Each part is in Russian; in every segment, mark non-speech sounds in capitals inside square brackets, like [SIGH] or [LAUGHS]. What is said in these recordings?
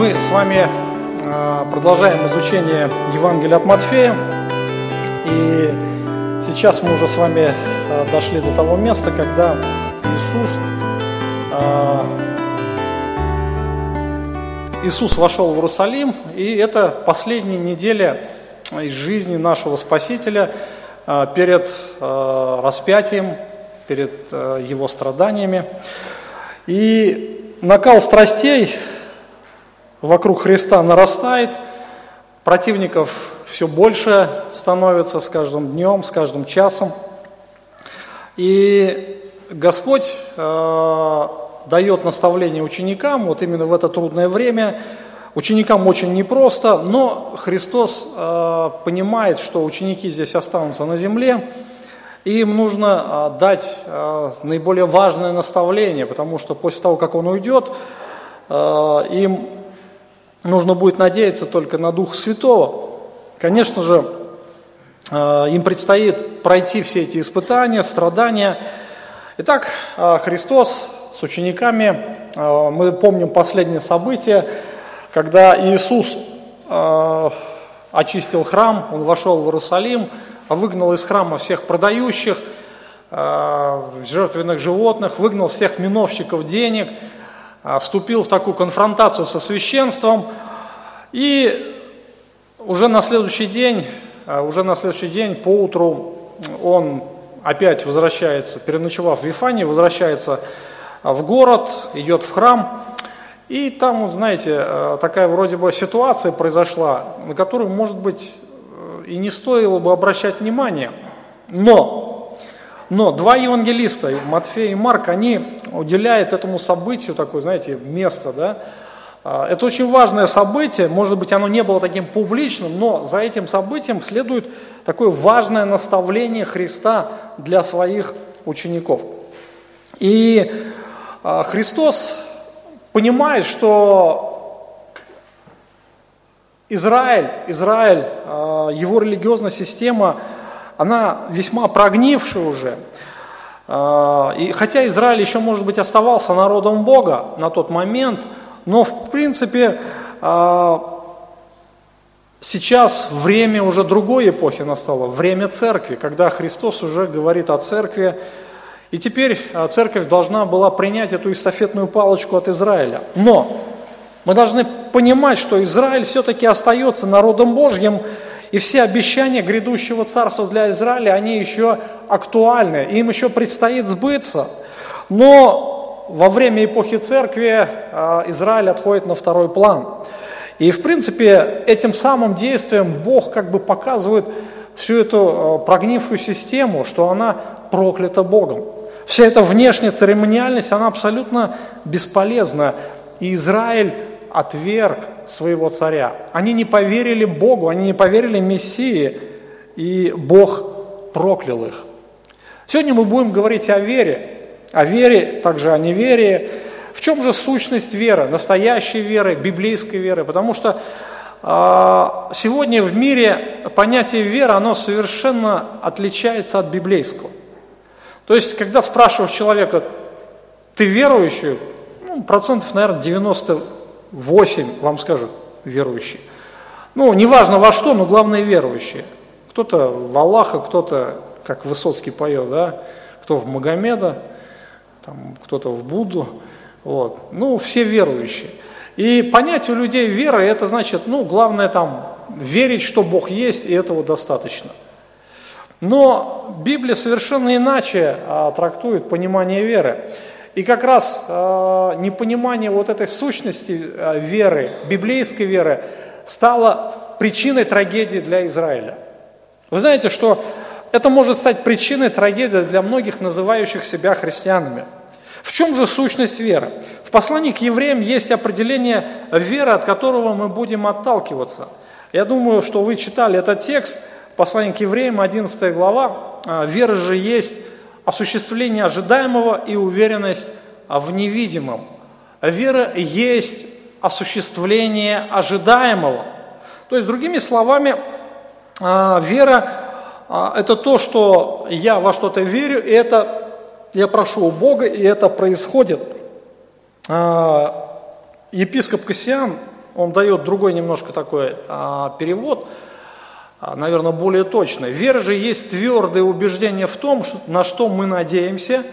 Мы с вами а, продолжаем изучение Евангелия от Матфея. И сейчас мы уже с вами а, дошли до того места, когда Иисус, а, Иисус вошел в Иерусалим, и это последняя неделя из жизни нашего Спасителя перед распятием, перед Его страданиями. И накал страстей вокруг Христа нарастает, противников все больше становится с каждым днем, с каждым часом. И Господь э, дает наставление ученикам, вот именно в это трудное время. Ученикам очень непросто, но Христос э, понимает, что ученики здесь останутся на земле, и им нужно э, дать э, наиболее важное наставление, потому что после того, как Он уйдет, э, им нужно будет надеяться только на Дух Святого. Конечно же, э, им предстоит пройти все эти испытания, страдания. Итак, э, Христос с учениками, э, мы помним последнее событие, когда Иисус очистил храм, Он вошел в Иерусалим, выгнал из храма всех продающих, жертвенных животных, выгнал всех миновщиков денег – вступил в такую конфронтацию со священством, и уже на следующий день, а, уже на следующий день по утру он опять возвращается, переночевав в Вифании, возвращается а, в город, идет в храм, и там, вот, знаете, такая вроде бы ситуация произошла, на которую, может быть, и не стоило бы обращать внимание. Но но два евангелиста, Матфей и Марк, они уделяют этому событию такое, знаете, место, да. А, это очень важное событие, может быть, оно не было таким публичным, но за этим событием следует такое важное наставление Христа для своих учеников. И а, Христос понимает, что Израиль, Израиль, а, его религиозная система – она весьма прогнившая уже. А, и хотя Израиль еще, может быть, оставался народом Бога на тот момент, но, в принципе, а, сейчас время уже другой эпохи настало, время церкви, когда Христос уже говорит о церкви, и теперь а, церковь должна была принять эту эстафетную палочку от Израиля. Но мы должны понимать, что Израиль все-таки остается народом Божьим, и все обещания грядущего царства для Израиля, они еще актуальны, им еще предстоит сбыться. Но во время эпохи церкви а, Израиль отходит на второй план. И, в принципе, этим самым действием Бог как бы показывает всю эту а, прогнившую систему, что она проклята Богом. Вся эта внешняя церемониальность, она абсолютно бесполезна. И Израиль отверг своего царя. Они не поверили Богу, они не поверили Мессии, и Бог проклял их. Сегодня мы будем говорить о вере, о вере, также о неверии. В чем же сущность веры, настоящей веры, библейской веры? Потому что э, сегодня в мире понятие веры, оно совершенно отличается от библейского. То есть, когда спрашиваешь человека, ты верующий, ну, процентов, наверное, 90 восемь вам скажут верующие. Ну, неважно во что, но главное верующие. Кто-то в Аллаха, кто-то, как Высоцкий поет, да, кто в Магомеда, там, кто-то в Будду. Вот. Ну, все верующие. И понятие у людей веры, это значит, ну, главное там верить, что Бог есть, и этого достаточно. Но Библия совершенно иначе а, трактует понимание веры. И как раз э, непонимание вот этой сущности э, веры, библейской веры, стало причиной трагедии для Израиля. Вы знаете, что это может стать причиной трагедии для многих называющих себя христианами. В чем же сущность веры? В послании к евреям есть определение веры, от которого мы будем отталкиваться. Я думаю, что вы читали этот текст, послание к евреям, 11 глава. «А, вера же есть осуществление ожидаемого и уверенность в невидимом. Вера есть осуществление ожидаемого. То есть, другими словами, а, вера это то, что я во что-то верю, и это я прошу у Бога, и это происходит. А, епископ Кассиан, он дает другой немножко такой а, перевод, а, наверное, более точный. Вера же есть твердое убеждение в том, на что мы надеемся,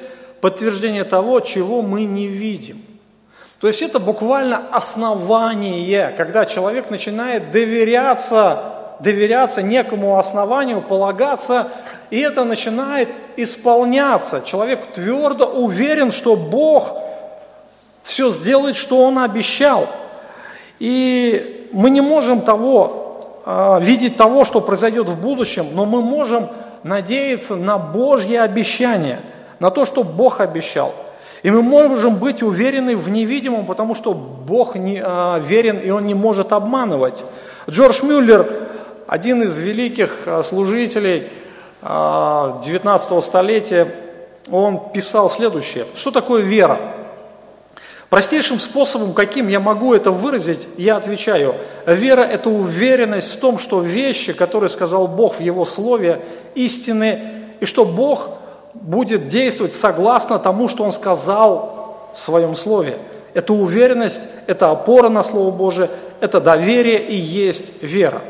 подтверждение того, чего мы не видим. То есть это буквально основание, когда человек начинает доверяться, доверяться некому основанию, полагаться, и это начинает исполняться. Человек твердо уверен, что Бог все сделает, что Он обещал. И мы не можем того, а, видеть того, что произойдет в будущем, но мы можем надеяться на Божье обещание, на то, что Бог обещал – и мы можем быть уверены в невидимом, потому что Бог не, а, верен и Он не может обманывать. Джордж Мюллер, один из великих а, служителей а, 19 столетия, он писал следующее. Что такое вера? Простейшим способом, каким я могу это выразить, я отвечаю, вера – это уверенность в том, что вещи, которые сказал Бог в Его Слове, истины, и что Бог – будет действовать согласно тому, что он сказал в своем слове. Это уверенность, это опора на Слово Божие, это доверие и есть вера.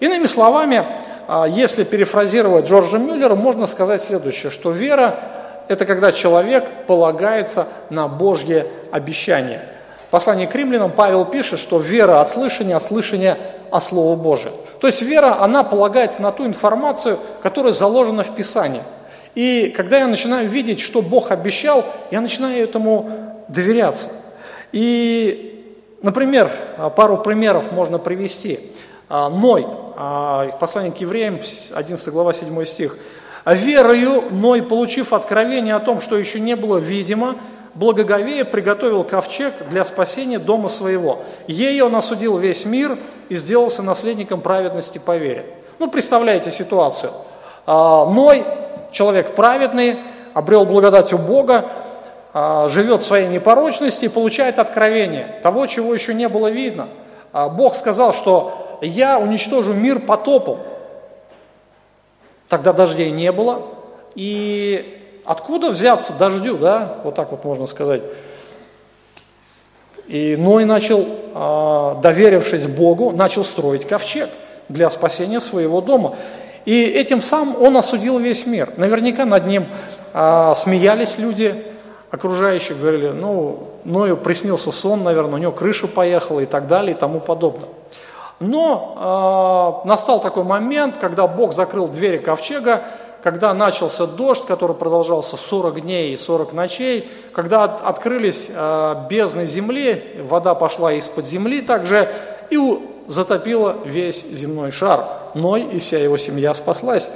Иными словами, а, если перефразировать Джорджа Мюллера, можно сказать следующее, что вера – это когда человек полагается на Божье обещание. В послании к римлянам Павел пишет, что вера от слышания, от слышания о Слово Божие. То есть вера, она полагается на ту информацию, которая заложена в Писании – и когда я начинаю видеть, что Бог обещал, я начинаю этому доверяться. И, например, пару примеров можно привести. А, Ной, послание к евреям, 11 глава, 7 стих. «Верою Ной, получив откровение о том, что еще не было видимо, благоговея приготовил ковчег для спасения дома своего. Ей он осудил весь мир и сделался наследником праведности по вере». Ну, представляете ситуацию. А, Ной человек праведный, обрел благодать у Бога, а, живет в своей непорочности и получает откровение того, чего еще не было видно. А, Бог сказал, что я уничтожу мир потопом. Тогда дождей не было. И откуда взяться дождю, да, вот так вот можно сказать. И Ной начал, а, доверившись Богу, начал строить ковчег для спасения своего дома. И этим самым он осудил весь мир. Наверняка над ним а, смеялись люди окружающие, говорили, ну, Ною приснился сон, наверное, у него крыша поехала и так далее и тому подобное. Но э, настал такой момент, когда Бог закрыл двери ковчега, когда начался дождь, который продолжался 40 дней и 40 ночей, когда от, открылись э, бездны земли, вода пошла из-под земли также, и затопила весь земной шар. Ной и вся его семья спаслась.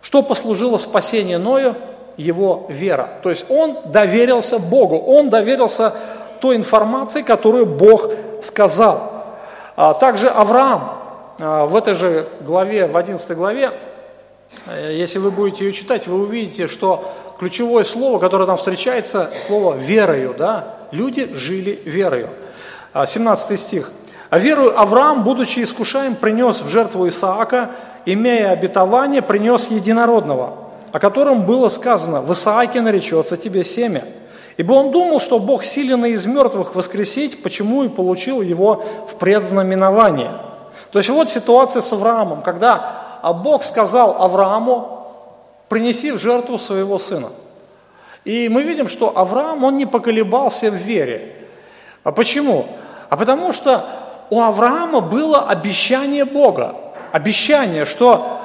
Что послужило спасению Ною? Его вера. То есть он доверился Богу, он доверился той информации, которую Бог сказал. А также Авраам а, в этой же главе, в 11 главе, э, если вы будете ее читать, вы увидите, что ключевое слово, которое там встречается, слово «верою». Да? Люди жили верою. 17 а, стих. А верую Авраам, будучи искушаем, принес в жертву Исаака, имея обетование, принес единородного, о котором было сказано, в Исааке наречется тебе семя. Ибо он думал, что Бог силен из мертвых воскресить, почему и получил его в предзнаменование. То есть вот ситуация с Авраамом, когда Бог сказал Аврааму, принеси в жертву своего сына. И мы видим, что Авраам, он не поколебался в вере. А почему? А потому что у Авраама было обещание Бога. Обещание, что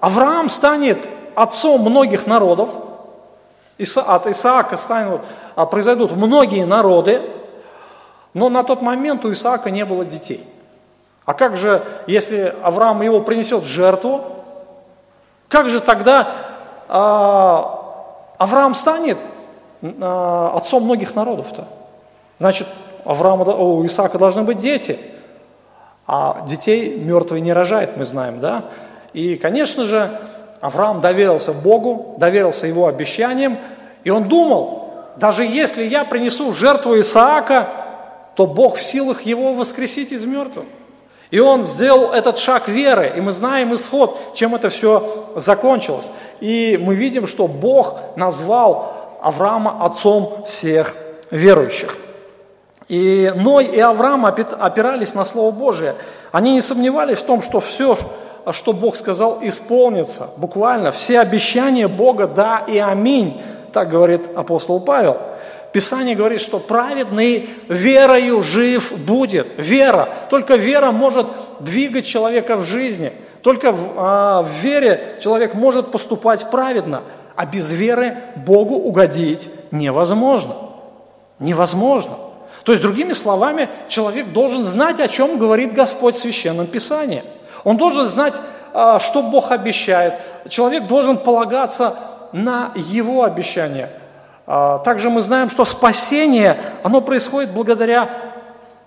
Авраам станет отцом многих народов, от Исаака станут, а, произойдут многие народы, но на тот момент у Исаака не было детей. А как же, если Авраам его принесет в жертву, как же тогда а, Авраам станет а, отцом многих народов-то? Значит, Авраама, у Исаака должны быть дети, а детей мертвый не рожает, мы знаем, да? И, конечно же, Авраам доверился Богу, доверился его обещаниям, и он думал, даже если я принесу жертву Исаака, то Бог в силах его воскресить из мертвых. И он сделал этот шаг веры, и мы знаем исход, чем это все закончилось. И мы видим, что Бог назвал Авраама отцом всех верующих. И Ной и Авраам опирались на Слово Божие. Они не сомневались в том, что все, что Бог сказал, исполнится. Буквально все обещания Бога «да» и «аминь», так говорит апостол Павел. Писание говорит, что праведный верою жив будет. Вера. Только вера может двигать человека в жизни. Только в, а, в вере человек может поступать праведно. А без веры Богу угодить невозможно. Невозможно. То есть, другими словами, человек должен знать, о чем говорит Господь в Священном Писании. Он должен знать, а, что Бог обещает. Человек должен полагаться на Его обещания. А, также мы знаем, что спасение, оно происходит благодаря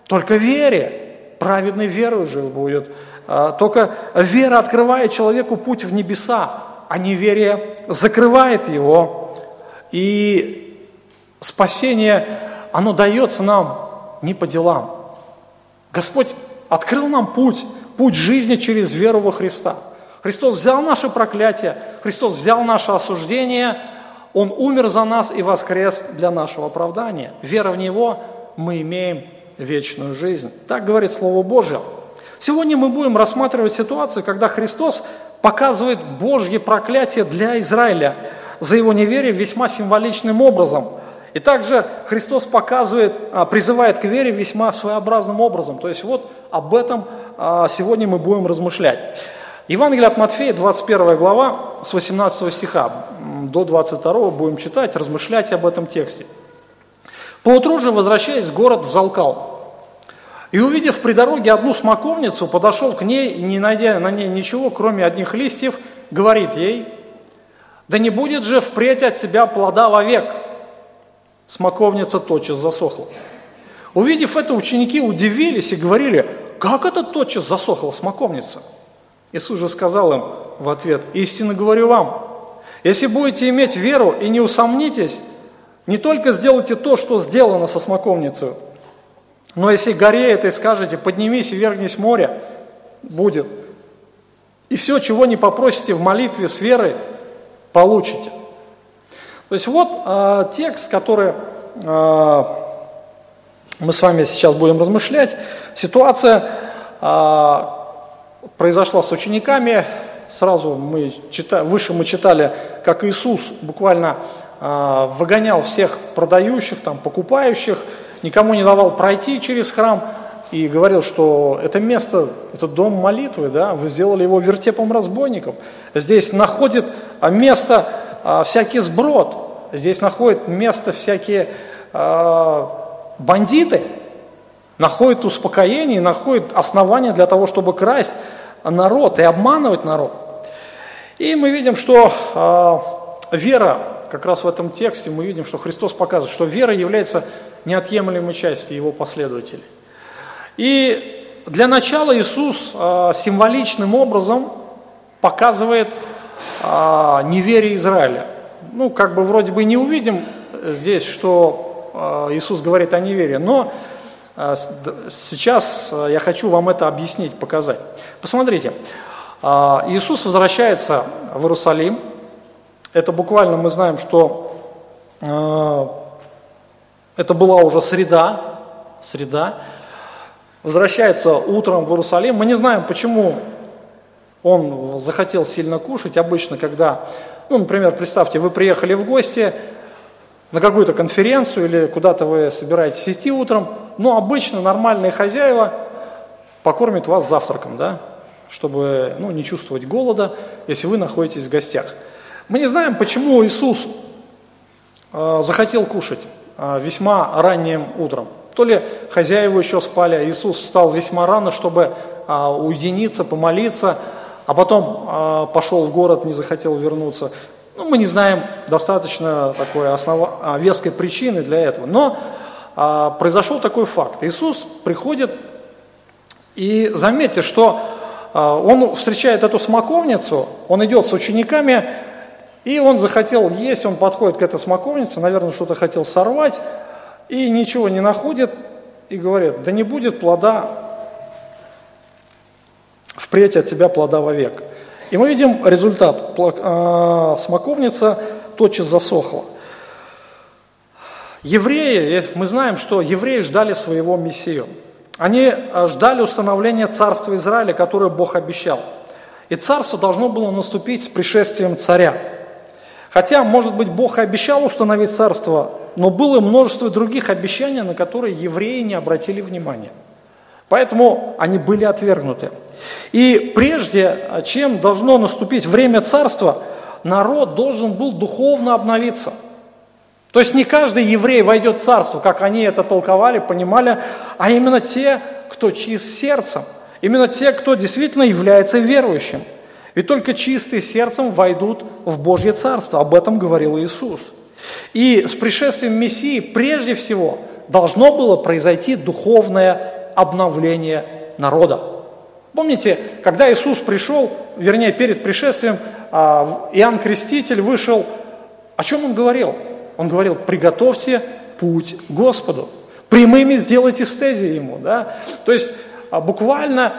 только вере. Праведный верой жив будет. А, только вера открывает человеку путь в небеса, а неверие закрывает его. И спасение оно дается нам не по делам. Господь открыл нам путь, путь жизни через веру во Христа. Христос взял наше проклятие, Христос взял наше осуждение, Он умер за нас и воскрес для нашего оправдания. Вера в Него, мы имеем вечную жизнь. Так говорит Слово Божье. Сегодня мы будем рассматривать ситуацию, когда Христос показывает Божье проклятие для Израиля за его неверие весьма символичным образом – и также Христос показывает, а, призывает к вере весьма своеобразным образом. То есть вот об этом а, сегодня мы будем размышлять. Евангелие от Матфея, 21 глава, с 18 стиха до 22 будем читать, размышлять об этом тексте. Поутру же, возвращаясь в город, взалкал. И увидев при дороге одну смоковницу, подошел к ней, не найдя на ней ничего, кроме одних листьев, говорит ей, да не будет же впредь от тебя плода вовек смоковница тотчас засохла. Увидев это, ученики удивились и говорили, как это тотчас засохла смоковница? Иисус же сказал им в ответ, истинно говорю вам, если будете иметь веру и не усомнитесь, не только сделайте то, что сделано со смоковницей, но если горе этой скажете, поднимись и вергнись в море, будет. И все, чего не попросите в молитве с верой, получите. То есть вот э, текст, который э, мы с вами сейчас будем размышлять. Ситуация э, произошла с учениками. Сразу мы читали, выше мы читали, как Иисус буквально э, выгонял всех продающих, там, покупающих, никому не давал пройти через храм и говорил, что это место, это дом молитвы, да, вы сделали его вертепом разбойников. Здесь находит место а, всякий сброд, здесь находят место всякие а, бандиты, находят успокоение, находят основания для того, чтобы красть народ и обманывать народ. И мы видим, что э, вера, как раз в этом тексте мы видим, что Христос показывает, что вера является неотъемлемой частью его последователей. И для начала Иисус символичным образом показывает а, неверие Израиля. Ну, как бы вроде бы не увидим здесь, что а, Иисус говорит о неверии, но а, сейчас а, я хочу вам это объяснить, показать. Посмотрите, а, Иисус возвращается в Иерусалим. Это буквально мы знаем, что это была уже среда, среда. Возвращается утром в Иерусалим. Мы не знаем, почему он захотел сильно кушать. Обычно, когда, ну, например, представьте, вы приехали в гости на какую-то конференцию или куда-то вы собираетесь идти утром, ну, обычно нормальные хозяева покормят вас завтраком, да, чтобы, ну, не чувствовать голода, если вы находитесь в гостях. Мы не знаем, почему Иисус э, захотел кушать э, весьма ранним утром. То ли хозяева еще спали, а Иисус встал весьма рано, чтобы э, уединиться, помолиться, а потом э, пошел в город, не захотел вернуться. Ну, мы не знаем достаточно такой основ... А, веской причины для этого. Но э, произошел такой факт. Иисус приходит, и заметьте, что э, он встречает эту смоковницу, он идет с учениками, и он захотел есть, он подходит к этой смоковнице, наверное, что-то хотел сорвать, и ничего не находит, и говорит, да не будет плода впредь от тебя плода вовек. И мы видим результат. А, смоковница тотчас засохла. Евреи, мы знаем, что евреи ждали своего Мессию. Они ждали установления царства Израиля, которое Бог обещал. И царство должно было наступить с пришествием царя. Хотя, может быть, Бог и обещал установить царство, но было множество других обещаний, на которые евреи не обратили внимания. Поэтому они были отвергнуты. И прежде, чем должно наступить время царства, народ должен был духовно обновиться. То есть не каждый еврей войдет в царство, как они это толковали, понимали, а именно те, кто чист сердцем, именно те, кто действительно является верующим. Ведь только чистые сердцем войдут в Божье Царство. Об этом говорил Иисус. И с пришествием Мессии прежде всего должно было произойти духовное обновление народа. Помните, когда Иисус пришел, вернее, перед пришествием, а, Иоанн Креститель вышел, о чем он говорил? Он говорил, приготовьте путь Господу, прямыми сделайте стези Ему. Да? То есть а, буквально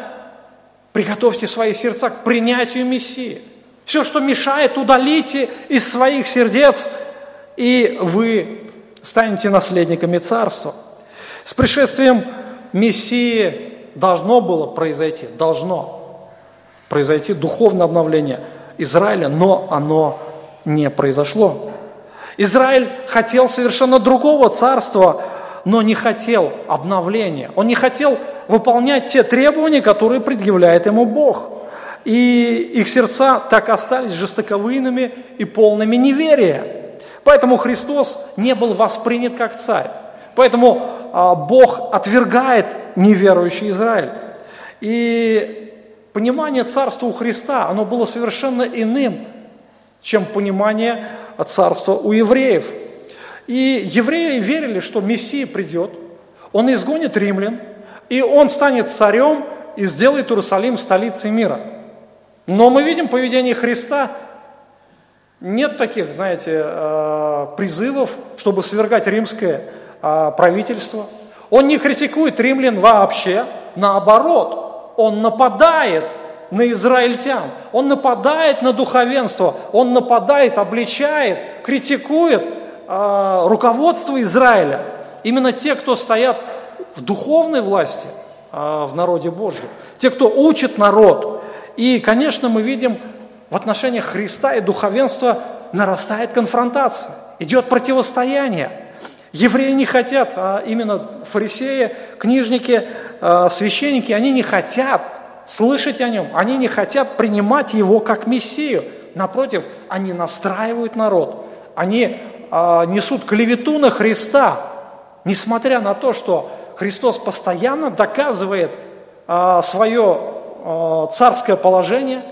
приготовьте свои сердца к принятию Мессии. Все, что мешает, удалите из своих сердец, и вы станете наследниками Царства. С пришествием Мессии должно было произойти, должно произойти духовное обновление Израиля, но оно не произошло. Израиль хотел совершенно другого царства, но не хотел обновления. Он не хотел выполнять те требования, которые предъявляет ему Бог. И их сердца так остались жестоковыйными и полными неверия. Поэтому Христос не был воспринят как царь. Поэтому а, Бог отвергает неверующий Израиль. И понимание царства у Христа, оно было совершенно иным, чем понимание царства у евреев. И евреи верили, что Мессия придет, он изгонит римлян, и он станет царем и сделает Иерусалим столицей мира. Но мы видим поведение Христа, нет таких, знаете, э, призывов, чтобы свергать римское э, правительство – он не критикует римлян вообще, наоборот, он нападает на израильтян, он нападает на духовенство, он нападает, обличает, критикует э, руководство Израиля. Именно те, кто стоят в духовной власти э, в народе Божьем, те, кто учит народ. И, конечно, мы видим в отношениях Христа и духовенства нарастает конфронтация, идет противостояние – Евреи не хотят, а именно фарисеи, книжники, а, священники, они не хотят слышать о нем, они не хотят принимать его как Мессию. Напротив, они настраивают народ, они а, несут клевету на Христа, несмотря на то, что Христос постоянно доказывает а, свое царское положение,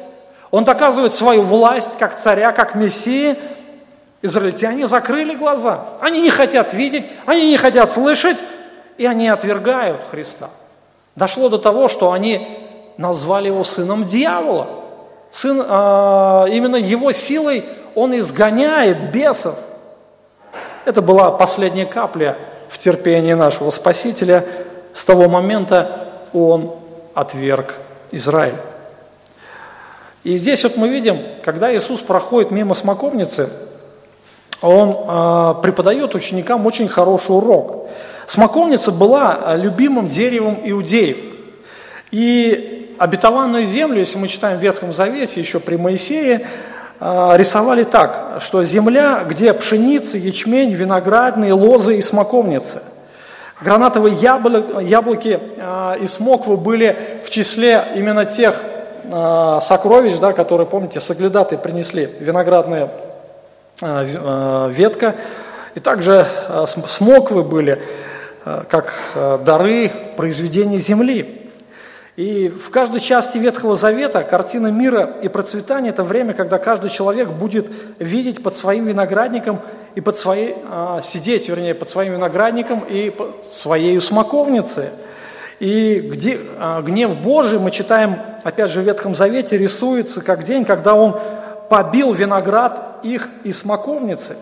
он доказывает свою власть как царя, как Мессии – Израильтяне закрыли глаза. Они не хотят видеть, они не хотят слышать, и они отвергают Христа. Дошло до того, что они назвали его сыном дьявола. Сын, а, именно его силой он изгоняет бесов. Это была последняя капля в терпении нашего Спасителя. С того момента он отверг Израиль. И здесь вот мы видим, когда Иисус проходит мимо смоковницы, он э, преподает ученикам очень хороший урок. Смоковница была а, любимым деревом иудеев. И обетованную землю, если мы читаем в Ветхом Завете, еще при Моисее, э, рисовали так, что земля, где пшеница, ячмень, виноградные лозы и смоковницы. Гранатовые яблоки, яблоки э, и смоквы были в числе именно тех э, сокровищ, да, которые, помните, соглядаты принесли, виноградные ветка. И также э, смоквы были как дары произведения земли. И в каждой части Ветхого Завета картина мира и процветания – это время, когда каждый человек будет видеть под своим виноградником и под своей, сидеть, вернее, под своим виноградником и под своей смоковницей. И где, гнев Божий, мы читаем, опять же, в Ветхом Завете, рисуется как день, когда Он побил виноград их и смоковницы.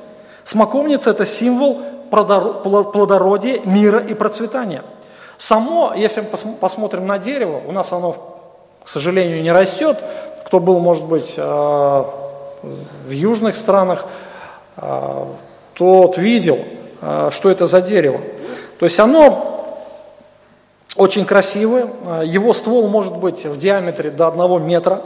Смоковница – это символ плодородия, мира и процветания. Само, если мы посмотрим на дерево, у нас оно, к сожалению, не растет. Кто был, может быть, э, в южных странах, э, тот видел э, что это за дерево. То есть оно очень красивое, его ствол может быть в диаметре до 1 метра,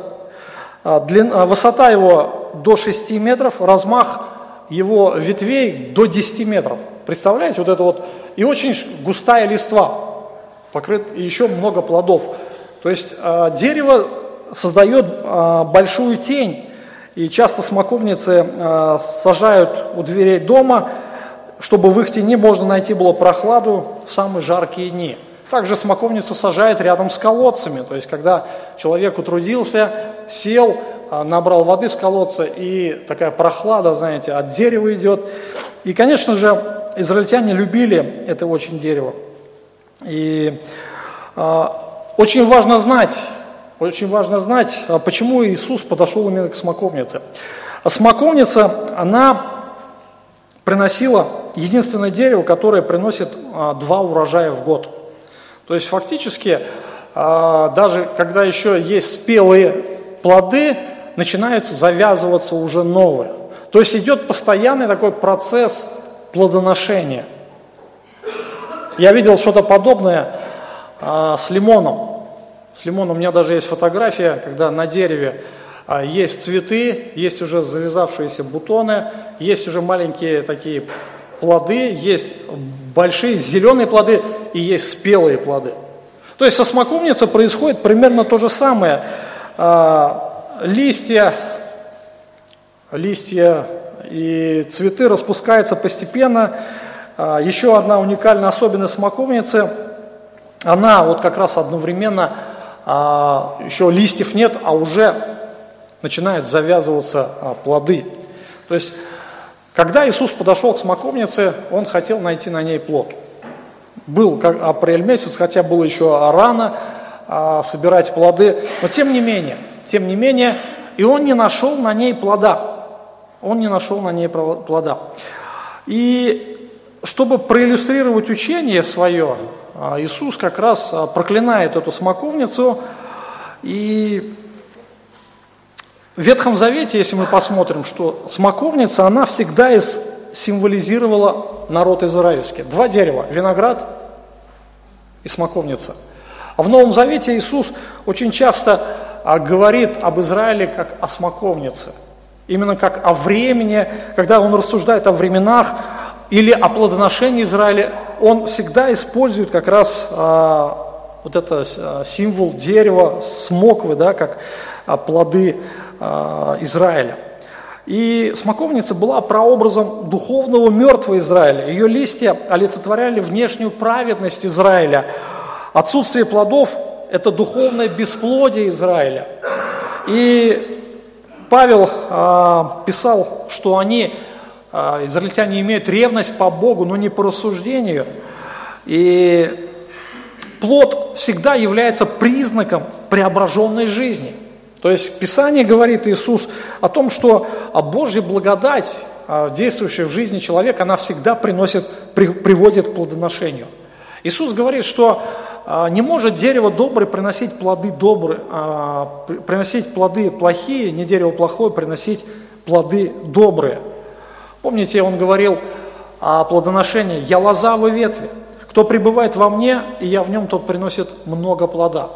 длина, высота его до 6 метров, размах его ветвей до 10 метров. Представляете, вот это вот, и очень густая листва, покрыт, и еще много плодов. То есть дерево создает большую тень и часто смоковницы сажают у дверей дома, чтобы в их тени можно найти было прохладу в самые жаркие дни. Также смоковницу сажают рядом с колодцами, то есть когда человек утрудился, сел, э, набрал воды с колодца, и такая прохлада, знаете, от дерева идет. И, конечно же, израильтяне любили это очень дерево. И э, очень важно знать, очень важно знать, а почему Иисус подошел именно к смоковнице. А смоковница, она приносила единственное дерево, которое приносит а, два урожая в год. То есть фактически, даже когда еще есть спелые плоды, начинают завязываться уже новые. То есть идет постоянный такой процесс плодоношения. Я видел что-то подобное с лимоном. С лимоном у меня даже есть фотография, когда на дереве а, есть цветы, есть уже завязавшиеся бутоны, есть уже маленькие такие плоды, есть большие зеленые плоды и есть спелые плоды. То есть со смоковницей происходит примерно то же самое. А, листья, листья и цветы распускаются постепенно. А, еще одна уникальная особенность смоковницы, она вот как раз одновременно а, еще листьев нет, а уже начинают завязываться плоды. То есть, когда Иисус подошел к смоковнице, Он хотел найти на ней плод. Был апрель месяц, хотя было еще рано а, собирать плоды, но тем не менее, тем не менее, и Он не нашел на ней плода. Он не нашел на ней плода. И чтобы проиллюстрировать учение свое, а Иисус как раз а, проклинает эту смоковницу, и в Ветхом Завете, если мы посмотрим, что смоковница, она всегда из, символизировала народ израильский. Два дерева, виноград и смоковница. А в Новом Завете Иисус очень часто а, говорит об Израиле как о смоковнице. Именно как о времени, когда он рассуждает о временах, или о плодоношении Израиля, он всегда использует как раз а, вот это а, символ дерева, смоквы, да, как плоды Израиля. И смоковница была прообразом духовного мертвого Израиля. Ее листья олицетворяли внешнюю праведность Израиля. Отсутствие плодов – это духовное бесплодие Израиля. И Павел а, писал, что они а, израильтяне имеют ревность по Богу, но не по рассуждению. И плод всегда является признаком преображенной жизни. То есть Писание говорит Иисус о том, что Божья благодать, а, действующая в жизни человека, она всегда приносит, приводит к плодоношению. Иисус говорит, что не может дерево доброе приносить плоды добрые, приносить плоды плохие, не дерево плохое приносить плоды добрые. Помните, он говорил о плодоношении «Я лоза, вы ветви». Кто пребывает во мне, и я в нем, тот приносит много плода.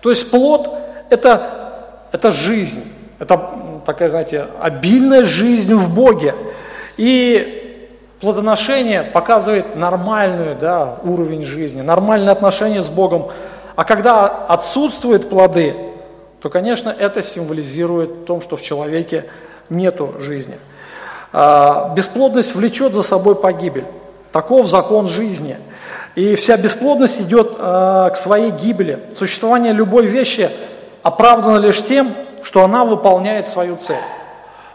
То есть плод – это, это жизнь, это такая, знаете, обильная жизнь в Боге. И плодоношение показывает нормальный да, уровень жизни, нормальное отношение с Богом. А когда отсутствуют плоды, то, конечно, это символизирует том, что в человеке нету жизни. А, бесплодность влечет за собой погибель. Таков закон жизни. И вся бесплодность идет а, к своей гибели. Существование любой вещи оправдано лишь тем, что она выполняет свою цель.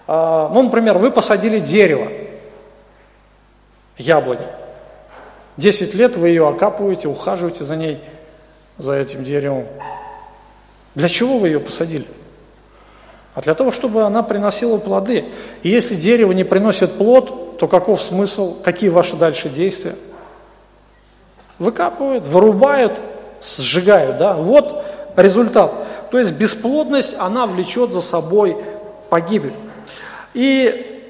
А, ну, например, вы посадили дерево, яблони. Десять лет вы ее окапываете, ухаживаете за ней, за этим деревом. Для чего вы ее посадили? а для того, чтобы она приносила плоды. И если дерево не приносит плод, то каков смысл, какие ваши дальше действия? Выкапывают, вырубают, сжигают, да? Вот результат. То есть бесплодность, она влечет за собой погибель. И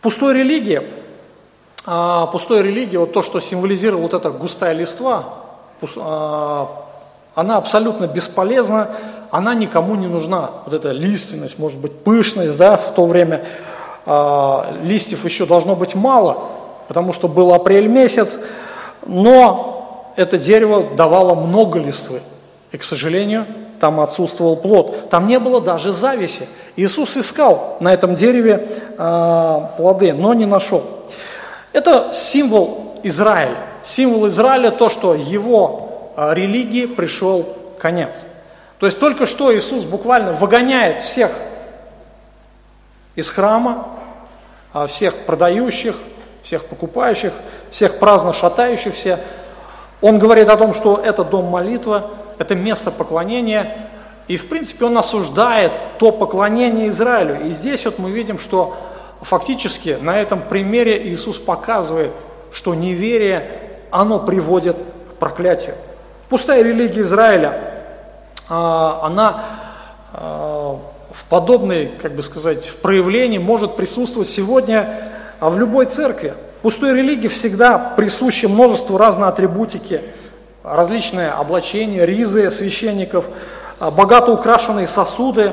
пустой религии а, пустой религии, вот то, что символизировало вот эта густая листва, а, она абсолютно бесполезна, она никому не нужна. Вот эта лиственность, может быть, пышность, да, в то время а, листьев еще должно быть мало, потому что был апрель месяц, но это дерево давало много листвы. И, к сожалению, там отсутствовал плод. Там не было даже зависи. Иисус искал на этом дереве э, плоды, но не нашел. Это символ Израиля. Символ Израиля то, что его э, религии пришел конец. То есть только что Иисус буквально выгоняет всех из храма, а всех продающих, всех покупающих, всех праздно шатающихся. Он говорит о том, что это дом молитвы, это место поклонения, и в принципе он осуждает то поклонение Израилю. И здесь вот мы видим, что фактически на этом примере Иисус показывает, что неверие, оно приводит к проклятию. Пустая религия Израиля, а, она а, в подобной, как бы сказать, проявлении может присутствовать сегодня а, в любой церкви. Пустой религии всегда присуще множество разной атрибутики, различные облачения, ризы священников, богато украшенные сосуды,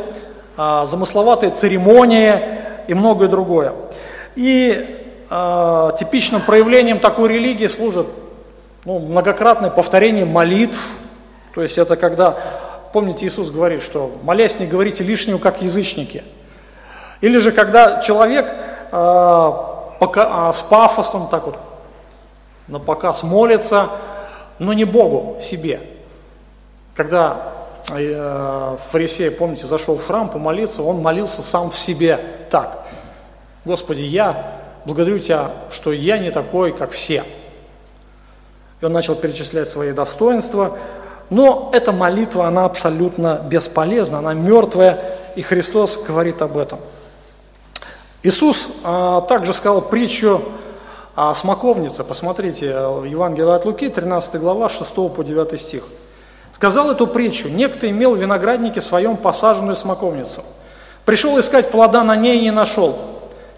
замысловатые церемонии и многое другое. И э, типичным проявлением такой религии служит ну, многократное повторение молитв. То есть это когда Помните, Иисус говорит, что молясь не говорите лишнего, как язычники. Или же когда человек э, пока, э, с пафосом так вот на показ молится, но не Богу, себе. Когда фарисей, помните, зашел в храм помолиться, он молился сам в себе так. Господи, я благодарю Тебя, что я не такой, как все. И он начал перечислять свои достоинства, но эта молитва, она абсолютно бесполезна, она мертвая, и Христос говорит об этом. Иисус а, также сказал притчу о смоковнице. Посмотрите, Евангелие от Луки, 13 глава, 6 по 9 стих. Сказал эту притчу, некто имел в винограднике своем посаженную смоковницу. Пришел искать плода на ней и не нашел.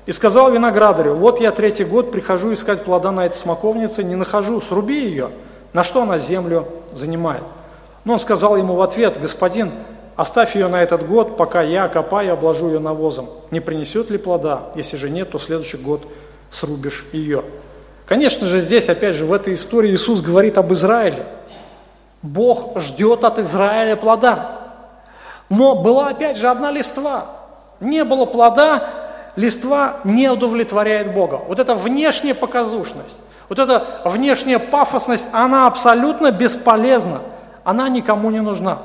И сказал виноградарю, вот я третий год прихожу искать плода на этой смоковнице, не нахожу, сруби ее. На что она землю занимает? Но он сказал ему в ответ, господин, оставь ее на этот год, пока я копаю обложу ее навозом. Не принесет ли плода? Если же нет, то следующий год срубишь ее. Конечно же, здесь, опять же, в этой истории Иисус говорит об Израиле. Бог ждет от Израиля плода. Но была, опять же, одна листва. Не было плода, листва не удовлетворяет Бога. Вот эта внешняя показушность, вот эта внешняя пафосность, она абсолютно бесполезна – она никому не нужна.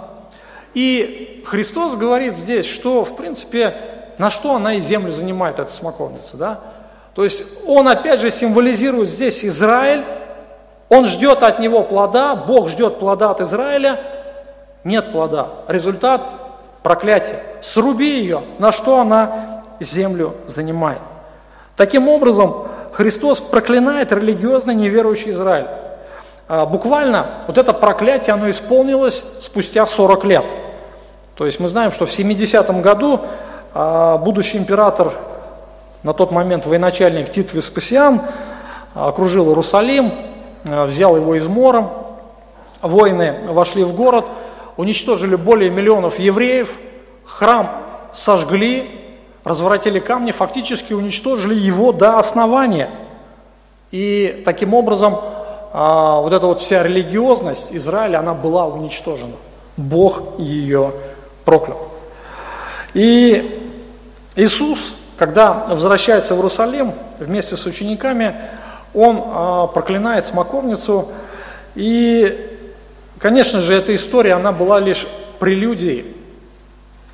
И Христос говорит здесь, что, в принципе, на что она и землю занимает, эта смоковница, да? То есть он опять же символизирует здесь Израиль, он ждет от него плода, Бог ждет плода от Израиля, нет плода. Результат – проклятие. Сруби ее, на что она землю занимает. Таким образом, Христос проклинает религиозно неверующий Израиль. А, буквально вот это проклятие, оно исполнилось спустя 40 лет. То есть мы знаем, что в 70-м году а, будущий император, на тот момент военачальник Тит Веспасиан, окружил Иерусалим, а, взял его измором, воины вошли в город, уничтожили более миллионов евреев, храм сожгли, разворотили камни, фактически уничтожили его до основания. И таким образом а, вот эта вот вся религиозность Израиля, она была уничтожена. Бог ее проклял. И Иисус, когда возвращается в Иерусалим вместе с учениками, он а, проклинает смоковницу. И, конечно же, эта история, она была лишь прелюдией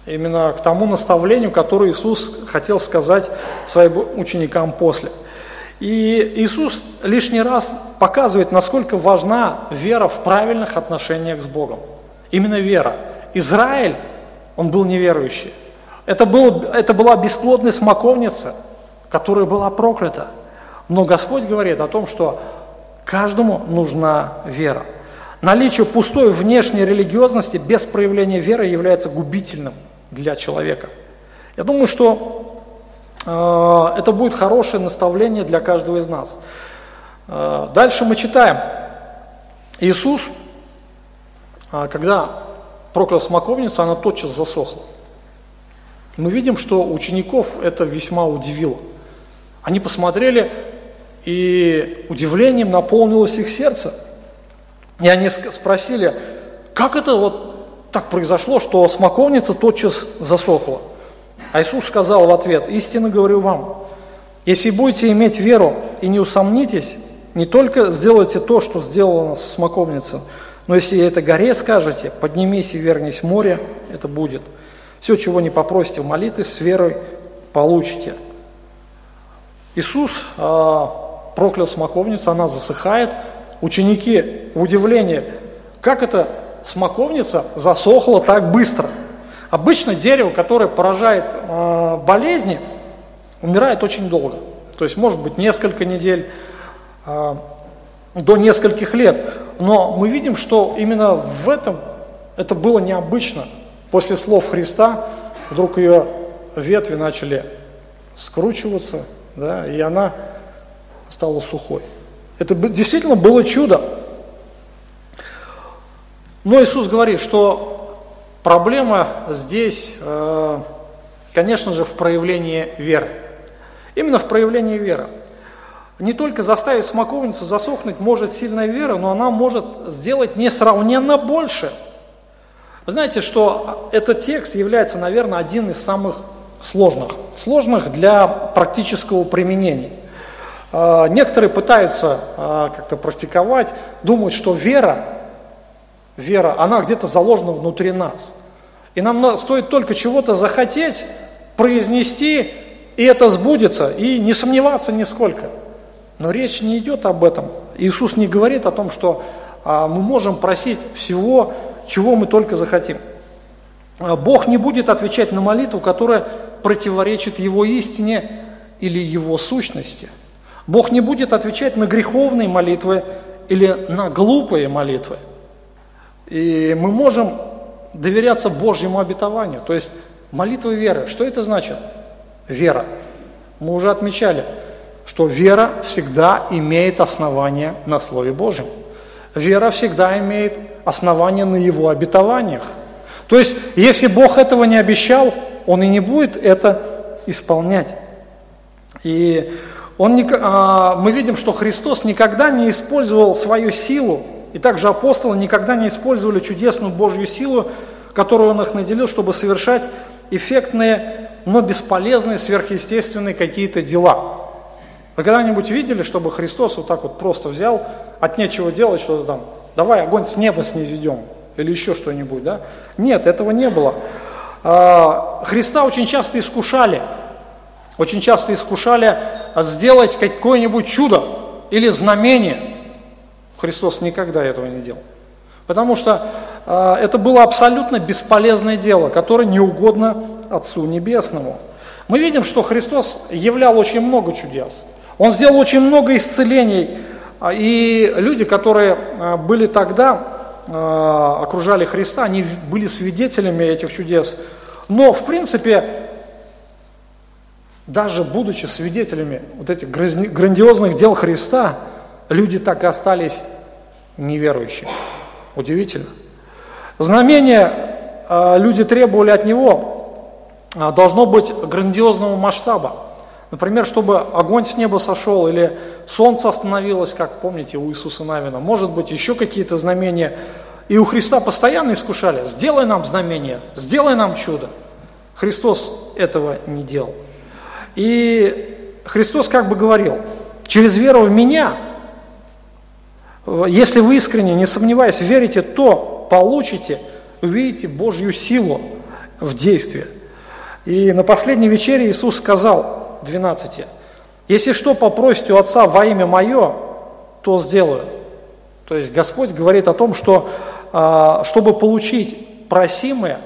именно к тому наставлению, которое Иисус хотел сказать своим ученикам после – и Иисус лишний раз показывает, насколько важна вера в правильных отношениях с Богом. Именно вера. Израиль, он был неверующий. Это, был, это была бесплодная смоковница, которая была проклята. Но Господь говорит о том, что каждому нужна вера. Наличие пустой внешней религиозности без проявления веры является губительным для человека. Я думаю, что Э, это будет хорошее наставление для каждого из нас. А, дальше мы читаем. Иисус, а, когда проклял смоковницу, она тотчас засохла. Мы видим, что учеников это весьма удивило. Они посмотрели, и удивлением наполнилось их сердце. И они спросили, как это вот так произошло, что смоковница тотчас засохла? А Иисус сказал в ответ, истинно говорю вам, если будете иметь веру и не усомнитесь, не только сделайте то, что сделано смоковница, но если это горе скажете, поднимись и вернись в море, это будет. Все, чего не попросите в молитве, с верой получите. Иисус э, проклял смоковницу, она засыхает. Ученики в удивлении, как это смоковница засохла так быстро? Обычно дерево, которое поражает э, болезни, умирает очень долго. То есть, может быть, несколько недель, э, до нескольких лет. Но мы видим, что именно в этом это было необычно. После слов Христа вдруг ее ветви начали скручиваться, да, и она стала сухой. Это действительно было чудо. Но Иисус говорит, что проблема здесь, э, конечно же, в проявлении веры. Именно в проявлении веры. Не только заставить смоковницу засохнуть может сильная вера, но она может сделать несравненно больше. Вы знаете, что этот текст является, наверное, один из самых сложных. Сложных для практического применения. А, некоторые пытаются а, как-то практиковать, думают, что вера, вера, она где-то заложена внутри нас. И нам стоит только чего-то захотеть, произнести, и это сбудется, и не сомневаться нисколько. Но речь не идет об этом. Иисус не говорит о том, что а, мы можем просить всего, чего мы только захотим. Бог не будет отвечать на молитву, которая противоречит Его истине или Его сущности – Бог не будет отвечать на греховные молитвы или на глупые молитвы. И мы можем доверяться Божьему обетованию. То есть молитва веры. Что это значит? Вера. Мы уже отмечали, что вера всегда имеет основание на Слове Божьем. Вера всегда имеет основание на Его обетованиях. То есть, если Бог этого не обещал, Он и не будет это исполнять. И он не, а, мы видим, что Христос никогда не использовал свою силу, и также апостолы никогда не использовали чудесную Божью силу, которую Он их наделил, чтобы совершать эффектные, но бесполезные, сверхъестественные какие-то дела. Вы когда-нибудь видели, чтобы Христос вот так вот просто взял, от нечего делать что-то там, давай огонь с неба снизидем, или еще что-нибудь, да? Нет, этого не было. А, Христа очень часто искушали, очень часто искушали сделать какое-нибудь чудо или знамение. Христос никогда этого не делал. Потому что э, это было абсолютно бесполезное дело, которое не угодно Отцу Небесному. Мы видим, что Христос являл очень много чудес. Он сделал очень много исцелений. И люди, которые были тогда, окружали Христа, они были свидетелями этих чудес. Но, в принципе, даже будучи свидетелями вот этих грандиозных дел Христа, люди так и остались неверующими. Удивительно. Знамение а, люди требовали от него а, должно быть грандиозного масштаба. Например, чтобы огонь с неба сошел или солнце остановилось, как помните у Иисуса Навина. Может быть, еще какие-то знамения. И у Христа постоянно искушали, сделай нам знамение, сделай нам чудо. Христос этого не делал. И Христос как бы говорил, через веру в меня, если вы искренне, не сомневаясь, верите, то получите, увидите Божью силу в действии. И на последней вечере Иисус сказал 12, если что попросите у Отца во имя Мое, то сделаю. То есть Господь говорит о том, что а, чтобы получить просимое,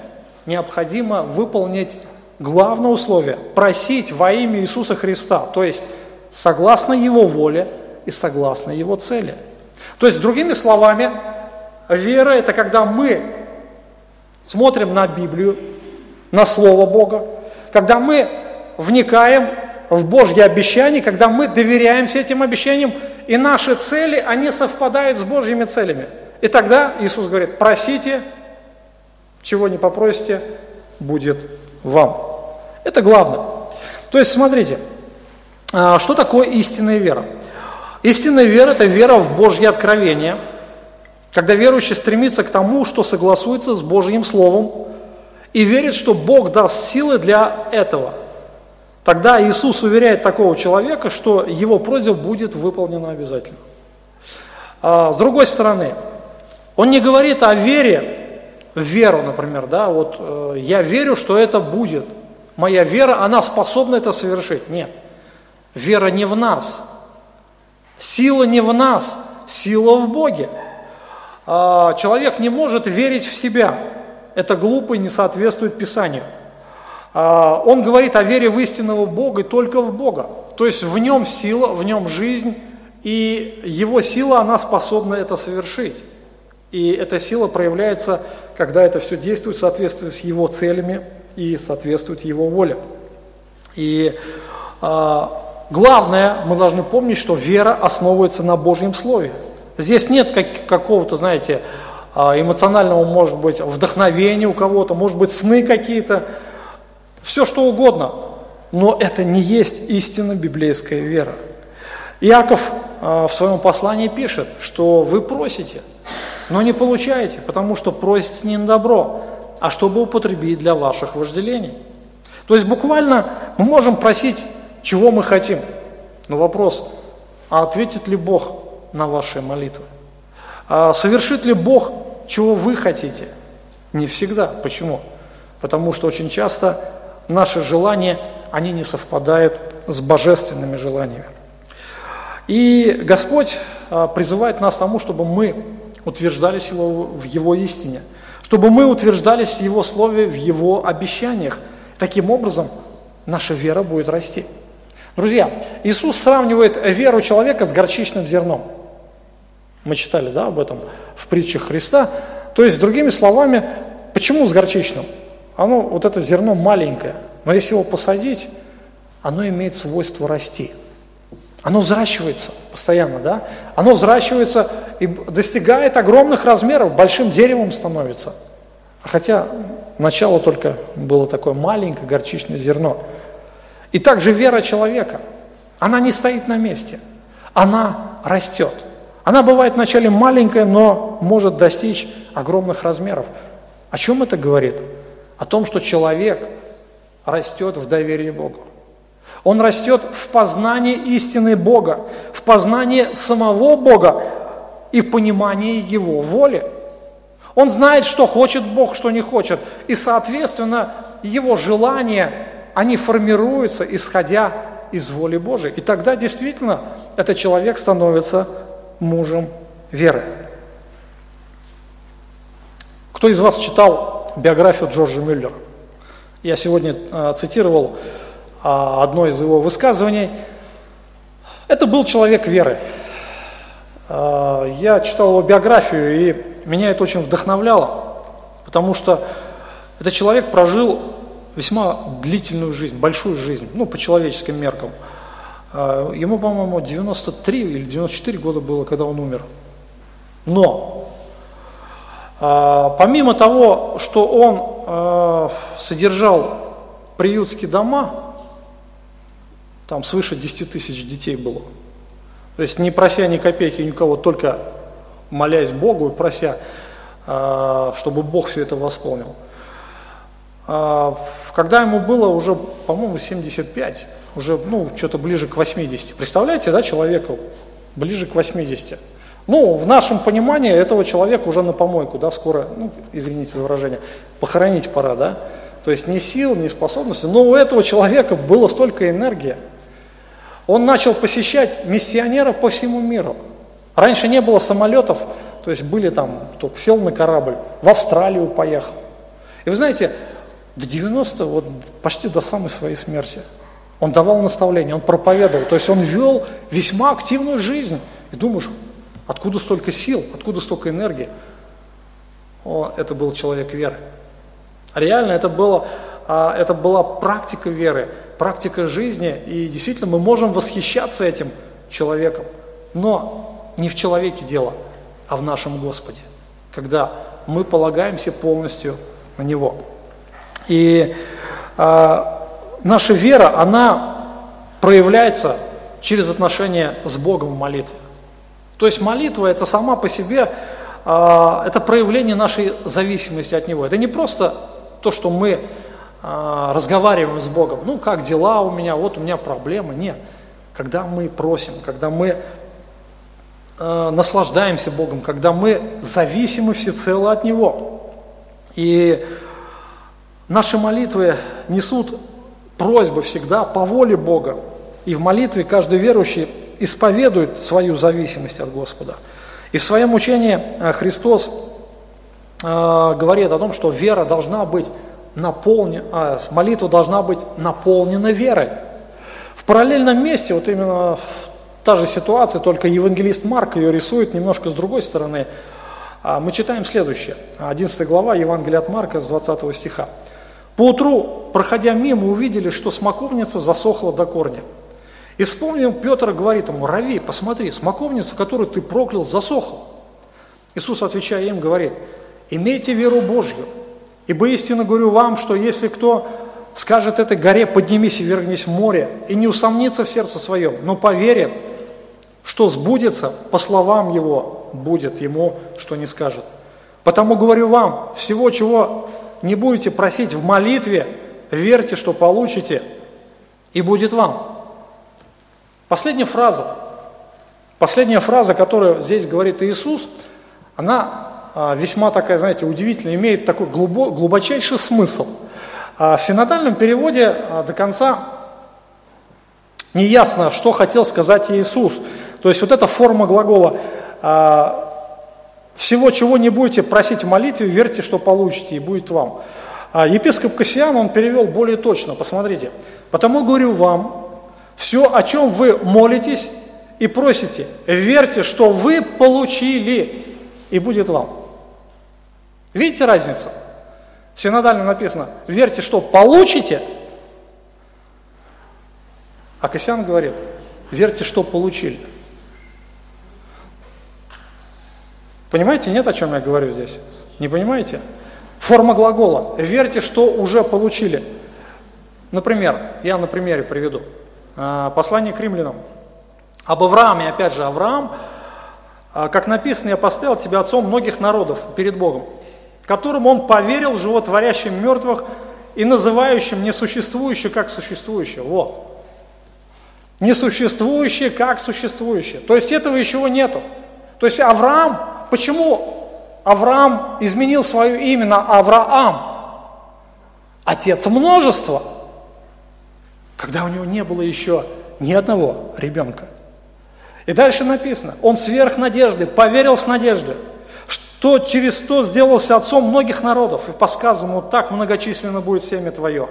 необходимо выполнить главное условие – просить во имя Иисуса Христа, то есть согласно Его воле и согласно Его цели. То есть, другими словами, вера – это когда мы смотрим на Библию, на Слово Бога, когда мы вникаем в Божьи обещания, когда мы доверяемся этим обещаниям и наши цели, они совпадают с Божьими целями. И тогда Иисус говорит, просите, чего не попросите, будет вам. Это главное. То есть, смотрите, а, что такое истинная вера? Истинная вера – это вера в Божье откровение, когда верующий стремится к тому, что согласуется с Божьим Словом, и верит, что Бог даст силы для этого. Тогда Иисус уверяет такого человека, что его просьба будет выполнена обязательно. А, с другой стороны, он не говорит о вере, в веру, например, да, вот э, я верю, что это будет. Моя вера, она способна это совершить. Нет. Вера не в нас. Сила не в нас, сила в Боге. А, человек не может верить в себя. Это глупо и не соответствует Писанию. А, он говорит о вере в истинного Бога и только в Бога. То есть в нем сила, в нем жизнь, и его сила, она способна это совершить. И эта сила проявляется, когда это все действует в соответствии с его целями и соответствует его воле. И а, главное, мы должны помнить, что вера основывается на Божьем Слове. Здесь нет как, какого-то, знаете, а, эмоционального, может быть, вдохновения у кого-то, может быть, сны какие-то, все что угодно. Но это не есть истинно библейская вера. Иаков а, в своем послании пишет, что вы просите – но не получаете, потому что просите не на добро, а чтобы употребить для ваших вожделений. То есть буквально мы можем просить, чего мы хотим. Но вопрос, а ответит ли Бог на ваши молитвы? А совершит ли Бог, чего вы хотите? Не всегда. Почему? Потому что очень часто наши желания, они не совпадают с божественными желаниями. И Господь а, призывает нас тому, чтобы мы утверждались его, в Его истине, чтобы мы утверждались в Его Слове, в Его обещаниях. Таким образом, наша вера будет расти. Друзья, Иисус сравнивает веру человека с горчичным зерном. Мы читали да, об этом в притчах Христа. То есть, другими словами, почему с горчичным? Оно, вот это зерно маленькое, но если его посадить, оно имеет свойство расти – оно взращивается постоянно, да? Оно взращивается и достигает огромных размеров, большим деревом становится. Хотя начало только было такое маленькое горчичное зерно. И также вера человека, она не стоит на месте, она растет. Она бывает вначале маленькая, но может достичь огромных размеров. О чем это говорит? О том, что человек растет в доверии Богу. Он растет в познании истины Бога, в познании самого Бога и в понимании Его воли. Он знает, что хочет Бог, что не хочет. И, соответственно, его желания, они формируются, исходя из воли Божией. И тогда действительно этот человек становится мужем веры. Кто из вас читал биографию Джорджа Мюллера? Я сегодня э, цитировал одно из его высказываний. Это был человек веры. А, я читал его биографию, и меня это очень вдохновляло, потому что этот человек прожил весьма длительную жизнь, большую жизнь, ну, по человеческим меркам. А, ему, по-моему, 93 или 94 года было, когда он умер. Но помимо того, что он содержал приютские дома, там свыше 10 тысяч детей было. То есть не прося ни копейки никого, только молясь Богу и прося, а, чтобы Бог все это восполнил. А, когда ему было уже, по-моему, 75, уже, ну, что-то ближе к 80. Представляете, да, человеку ближе к 80. Ну, в нашем понимании этого человека уже на помойку, да, скоро, ну, извините за выражение, похоронить пора, да. То есть ни сил, ни способности, но у этого человека было столько энергии, он начал посещать миссионеров по всему миру. Раньше не было самолетов, то есть были там, кто сел на корабль, в Австралию поехал. И вы знаете, до 90 вот почти до самой своей смерти, он давал наставления, он проповедовал, то есть он вел весьма активную жизнь. И думаешь, откуда столько сил, откуда столько энергии? О, это был человек веры. Реально это, было, а, это была практика веры практика жизни, и действительно мы можем восхищаться этим человеком. Но не в человеке дело, а в нашем Господе, когда мы полагаемся полностью на Него. И э, наша вера, она проявляется через отношения с Богом в молитве. То есть молитва это сама по себе, э, это проявление нашей зависимости от Него. Это не просто то, что мы разговариваем с Богом, ну как дела у меня, вот у меня проблемы. Нет. Когда мы просим, когда мы э, наслаждаемся Богом, когда мы зависимы всецело от Него. И наши молитвы несут просьбы всегда по воле Бога. И в молитве каждый верующий исповедует свою зависимость от Господа. И в своем учении э, Христос э, говорит о том, что вера должна быть наполнена, а, молитва должна быть наполнена верой. В параллельном месте, вот именно та же ситуация, только евангелист Марк ее рисует немножко с другой стороны. А, мы читаем следующее, 11 глава Евангелия от Марка с 20 стиха. «Поутру, проходя мимо, увидели, что смоковница засохла до корня. И вспомнил, Петр говорит ему, Рави, посмотри, смоковница, которую ты проклял, засохла. Иисус, отвечая им, говорит, имейте веру Божью, ибо истинно говорю вам, что если кто скажет этой горе, поднимись и вернись в море, и не усомнится в сердце своем, но поверит, что сбудется, по словам его, будет ему, что не скажет. Потому говорю вам, всего, чего не будете просить в молитве, верьте, что получите, и будет вам. Последняя фраза, последняя фраза, которую здесь говорит Иисус, она весьма такая, знаете, удивительная, имеет такой глубочайший смысл. А, в синодальном переводе а, до конца не ясно, что хотел сказать Иисус. То есть вот эта форма глагола «всего, чего не будете просить в молитве, верьте, что получите, и будет вам». Епископ Кассиан, он перевел более точно, посмотрите. «Потому говорю вам, все, о чем вы молитесь и просите, верьте, что вы получили, и будет вам. Видите разницу? Синодально написано, верьте, что получите, а Косян говорит, верьте, что получили. Понимаете, нет, о чем я говорю здесь? Не понимаете? Форма глагола. Верьте, что уже получили. Например, я на примере приведу. А, послание к римлянам. Об Аврааме, опять же, Авраам, а, как написано, я поставил тебя отцом многих народов перед Богом, которым он поверил животворящим мертвых и называющим несуществующее как существующее. Вот. Несуществующее как существующее. То есть этого еще нету. То есть Авраам, почему Авраам изменил свое имя на Авраам? Отец множества когда у него не было еще ни одного ребенка. И дальше написано, он сверх надежды, поверил с надеждой, что через то сделался отцом многих народов, и по сказанному так многочисленно будет семя твое.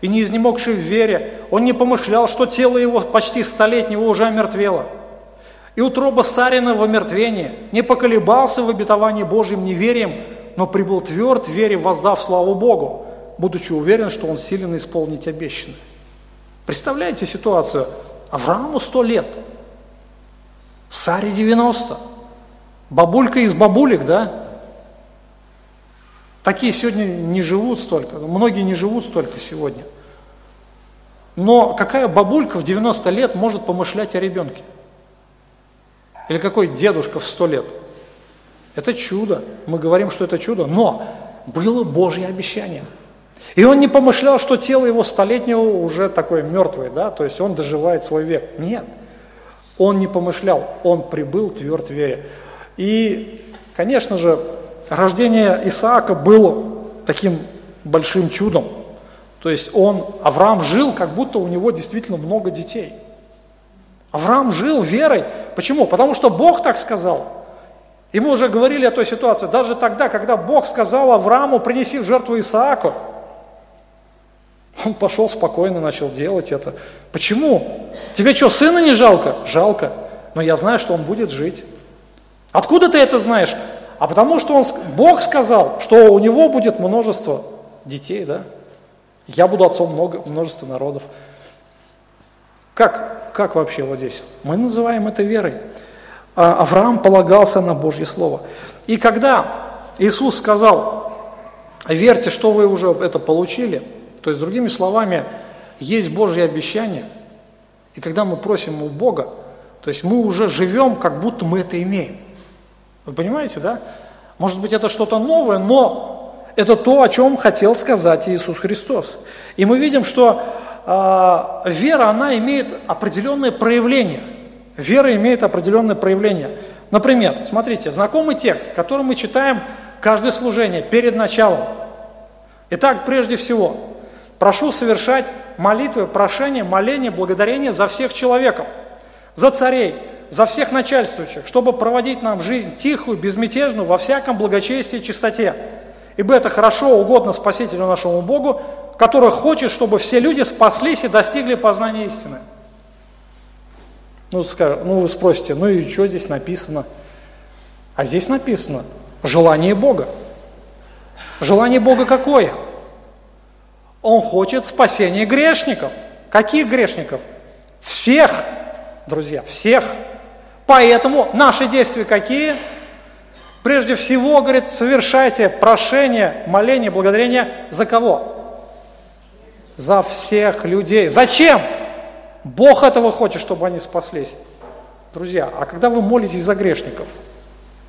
И не изнемогший в вере, он не помышлял, что тело его почти столетнего уже омертвело. И утроба Сарина в омертвении не поколебался в обетовании Божьим неверием, но прибыл тверд вере, воздав славу Богу, будучи уверен, что он силен исполнить обещанное. Представляете ситуацию? Аврааму 100 лет, Саре 90, бабулька из бабулек, да? Такие сегодня не живут столько, многие не живут столько сегодня. Но какая бабулька в 90 лет может помышлять о ребенке? Или какой дедушка в 100 лет? Это чудо. Мы говорим, что это чудо. Но было Божье обещание – и он не помышлял, что тело его столетнего уже такое мертвое, да, то есть он доживает свой век. Нет, он не помышлял, он прибыл тверд вере. И, конечно же, рождение Исаака было таким большим чудом. То есть он, Авраам жил, как будто у него действительно много детей. Авраам жил верой. Почему? Потому что Бог так сказал. И мы уже говорили о той ситуации. Даже тогда, когда Бог сказал Аврааму, принеси в жертву Исааку, он пошел спокойно, начал делать это. Почему? Тебе что, сына не жалко? Жалко. Но я знаю, что он будет жить. Откуда ты это знаешь? А потому что он, Бог сказал, что у него будет множество детей, да? Я буду отцом много, множества народов. Как, как вообще вот здесь? Мы называем это верой. а Авраам полагался на Божье Слово. И когда Иисус сказал, верьте, что вы уже это получили, то есть, другими словами, есть Божье обещание, и когда мы просим у Бога, то есть мы уже живем, как будто мы это имеем. Вы понимаете, да? Может быть, это что-то новое, но это то, о чем хотел сказать Иисус Христос. И мы видим, что э, вера, она имеет определенное проявление. Вера имеет определенное проявление. Например, смотрите, знакомый текст, который мы читаем каждое служение перед началом. Итак, прежде всего, прошу совершать молитвы, прошения, моления, благодарения за всех человеков, за царей, за всех начальствующих, чтобы проводить нам жизнь тихую, безмятежную, во всяком благочестии и чистоте. Ибо это хорошо, угодно Спасителю нашему Богу, который хочет, чтобы все люди спаслись и достигли познания истины. Ну, скажем, ну вы спросите, ну и что здесь написано? А здесь написано желание Бога. Желание Бога какое? Он хочет спасения грешников. Каких грешников? Всех, друзья, всех. Поэтому наши действия какие? Прежде всего, говорит, совершайте прошение, моление, благодарение за кого? За всех людей. Зачем? Бог этого хочет, чтобы они спаслись. Друзья, а когда вы молитесь за грешников,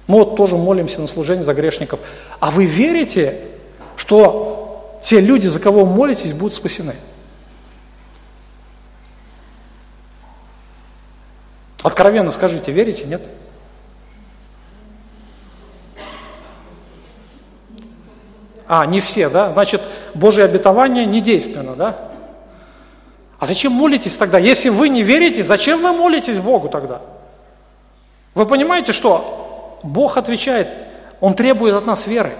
мы вот тоже молимся на служение за грешников, а вы верите, что те люди, за кого вы молитесь, будут спасены? Откровенно скажите, верите, нет? А, не все, да? Значит, Божье обетование не действенно, да? А зачем молитесь тогда? Если вы не верите, зачем вы молитесь Богу тогда? Вы понимаете, что Бог отвечает, Он требует от нас веры.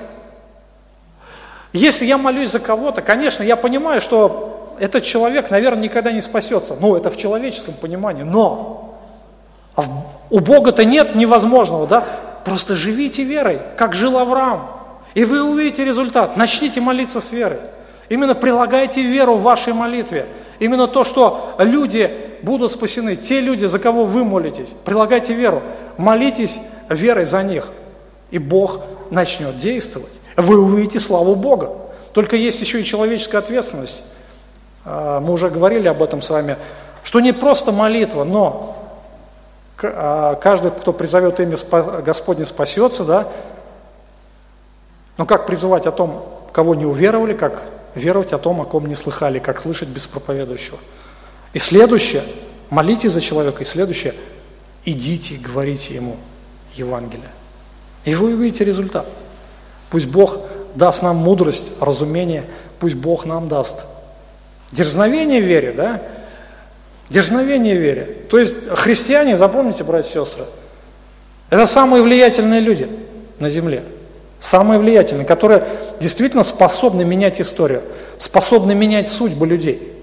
Если я молюсь за кого-то, конечно, я понимаю, что этот человек, наверное, никогда не спасется. Ну, это в человеческом понимании. Но а у Бога-то нет невозможного, да? Просто живите верой, как жил Авраам. И вы увидите результат. Начните молиться с верой. Именно прилагайте веру в вашей молитве. Именно то, что люди будут спасены, те люди, за кого вы молитесь, прилагайте веру. Молитесь верой за них. И Бог начнет действовать. Вы увидите славу Бога. Только есть еще и человеческая ответственность. А, мы уже говорили об этом с вами, что не просто молитва, но каждый, кто призовет имя Господне, спасется, да? Но как призывать о том, кого не уверовали, как веровать о том, о ком не слыхали, как слышать без проповедующего. И следующее, молитесь за человека, и следующее, идите, говорите ему Евангелие. И вы увидите результат. Пусть Бог даст нам мудрость, разумение, пусть Бог нам даст дерзновение в вере, да? Дерзновение вере. То есть христиане, запомните, братья и сестры, это самые влиятельные люди на земле. Самые влиятельные, которые действительно способны менять историю, способны менять судьбы людей.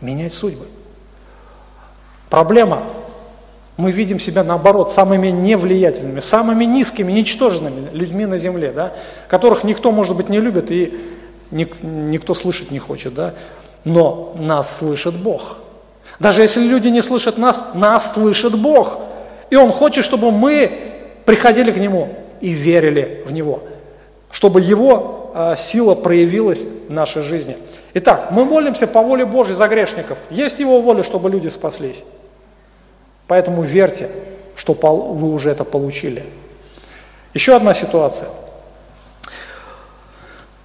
Менять судьбы. Проблема. Мы видим себя наоборот самыми невлиятельными, самыми низкими, ничтожными людьми на земле, да, которых никто, может быть, не любит и никто слышать не хочет, да, но нас слышит Бог. Даже если люди не слышат нас, нас слышит Бог. И Он хочет, чтобы мы приходили к Нему и верили в Него, чтобы Его э, сила проявилась в нашей жизни. Итак, мы молимся по воле Божьей за грешников. Есть Его воля, чтобы люди спаслись. Поэтому верьте, что вы уже это получили. Еще одна ситуация.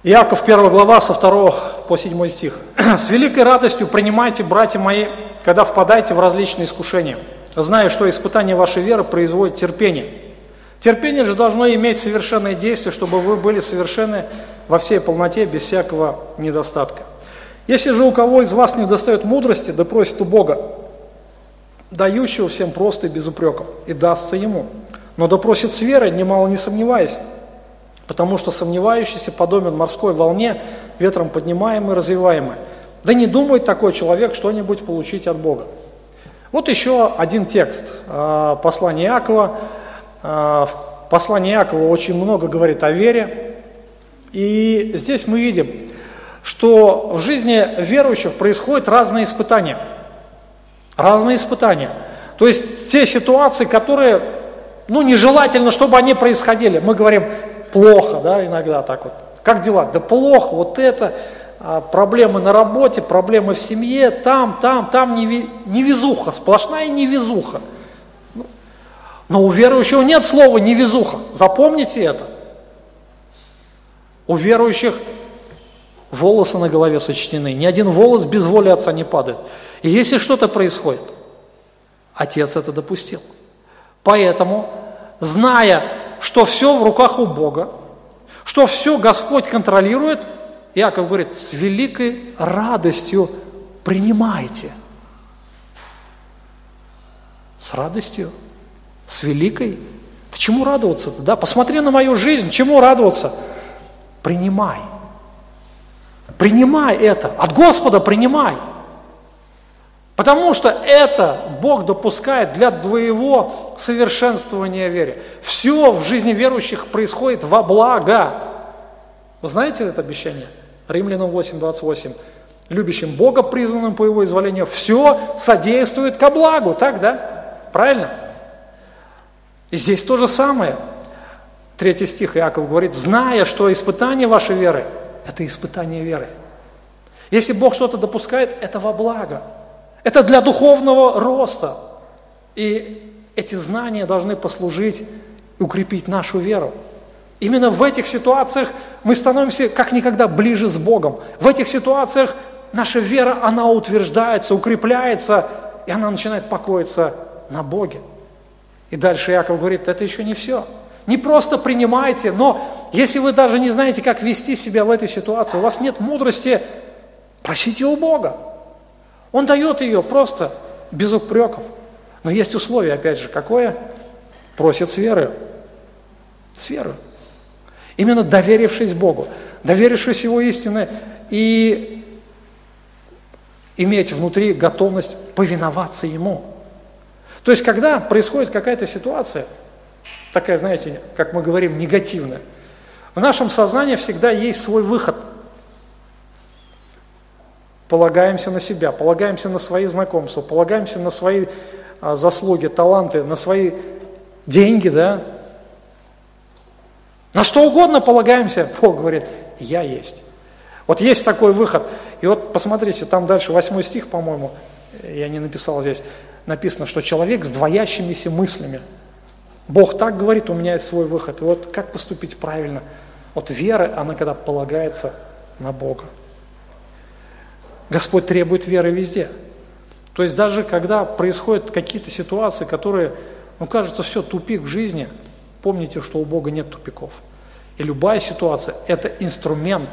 Иаков 1 глава со 2 по 7 стих. «С великой радостью принимайте, братья мои, когда впадаете в различные искушения, зная, что испытание вашей веры производит терпение. Терпение же должно иметь совершенное действие, чтобы вы были совершенны во всей полноте, без всякого недостатка. Если же у кого из вас не достает мудрости, да просит у Бога, дающего всем просто и без упреков, и дастся ему. Но допросит с верой, немало не сомневаясь, потому что сомневающийся подобен морской волне, ветром поднимаемой и развиваемой. Да не думает такой человек что-нибудь получить от Бога. Вот еще один текст а, послания Иакова. А, послание Иакова очень много говорит о вере. И здесь мы видим, что в жизни верующих происходят разные испытания. Разные испытания. То есть те ситуации, которые Ну, нежелательно, чтобы они происходили. Мы говорим, плохо, да, иногда так вот. Как дела? Да плохо, вот это, проблемы на работе, проблемы в семье, там, там, там невезуха, сплошная невезуха. Ну, но у верующего нет слова невезуха, запомните это. У верующих волосы на голове сочтены, ни один волос без воли Отца не падает. И если что-то происходит, Отец это допустил. Поэтому, зная, что все в руках у Бога, что все Господь контролирует, Иаков говорит, с великой радостью принимайте. С радостью, с великой. Ты чему радоваться-то, да? Посмотри на мою жизнь, чему радоваться? Принимай. Принимай это. От Господа принимай. Потому что это Бог допускает для твоего совершенствования веры. Все в жизни верующих происходит во благо. Вы знаете это обещание? Римлянам 8:28. Любящим Бога, призванным по Его изволению, все содействует ко благу. Так, да? Правильно? И здесь то же самое. Третий стих Иаков говорит, зная, что испытание вашей веры – это испытание веры. Если Бог что-то допускает, это во благо. Это для духовного роста. И эти знания должны послужить укрепить нашу веру. Именно в этих ситуациях мы становимся как никогда ближе с Богом. В этих ситуациях наша вера, она утверждается, укрепляется, и она начинает покоиться на Боге. И дальше Яков говорит, это еще не все. Не просто принимайте, но если вы даже не знаете, как вести себя в этой ситуации, у вас нет мудрости, просите у Бога. Он дает ее просто без упреков. Но есть условие, опять же, какое? Просит с верой. С верой. Именно доверившись Богу, доверившись Его истины и иметь внутри готовность повиноваться Ему. То есть, когда происходит какая-то ситуация – такая, знаете, как мы говорим, негативная. В нашем сознании всегда есть свой выход. Полагаемся на себя, полагаемся на свои знакомства, полагаемся на свои а, заслуги, таланты, на свои деньги, да. На что угодно полагаемся, Бог говорит, я есть. Вот есть такой выход. И вот посмотрите, там дальше восьмой стих, по-моему, я не написал здесь, написано, что человек с двоящимися мыслями – Бог так говорит, у меня есть свой выход. И вот как поступить правильно? Вот вера, она когда полагается на Бога. Господь требует веры везде. То есть даже когда происходят какие-то ситуации, которые, ну кажется, все, тупик в жизни, помните, что у Бога нет тупиков. И любая ситуация – это инструмент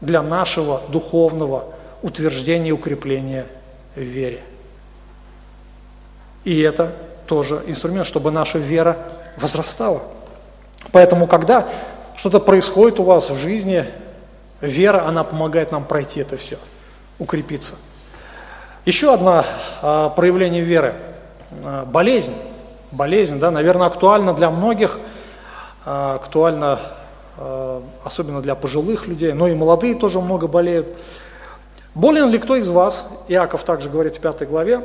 для нашего духовного утверждения и укрепления в вере. И это тоже инструмент, чтобы наша вера возрастала. Поэтому, когда что-то происходит у вас в жизни, вера, она помогает нам пройти это все, укрепиться. Еще одно а, проявление веры а, – болезнь. Болезнь, да, наверное, актуальна для многих, а, актуальна особенно для пожилых людей, но и молодые тоже много болеют. Болен ли кто из вас, Иаков также говорит в пятой главе,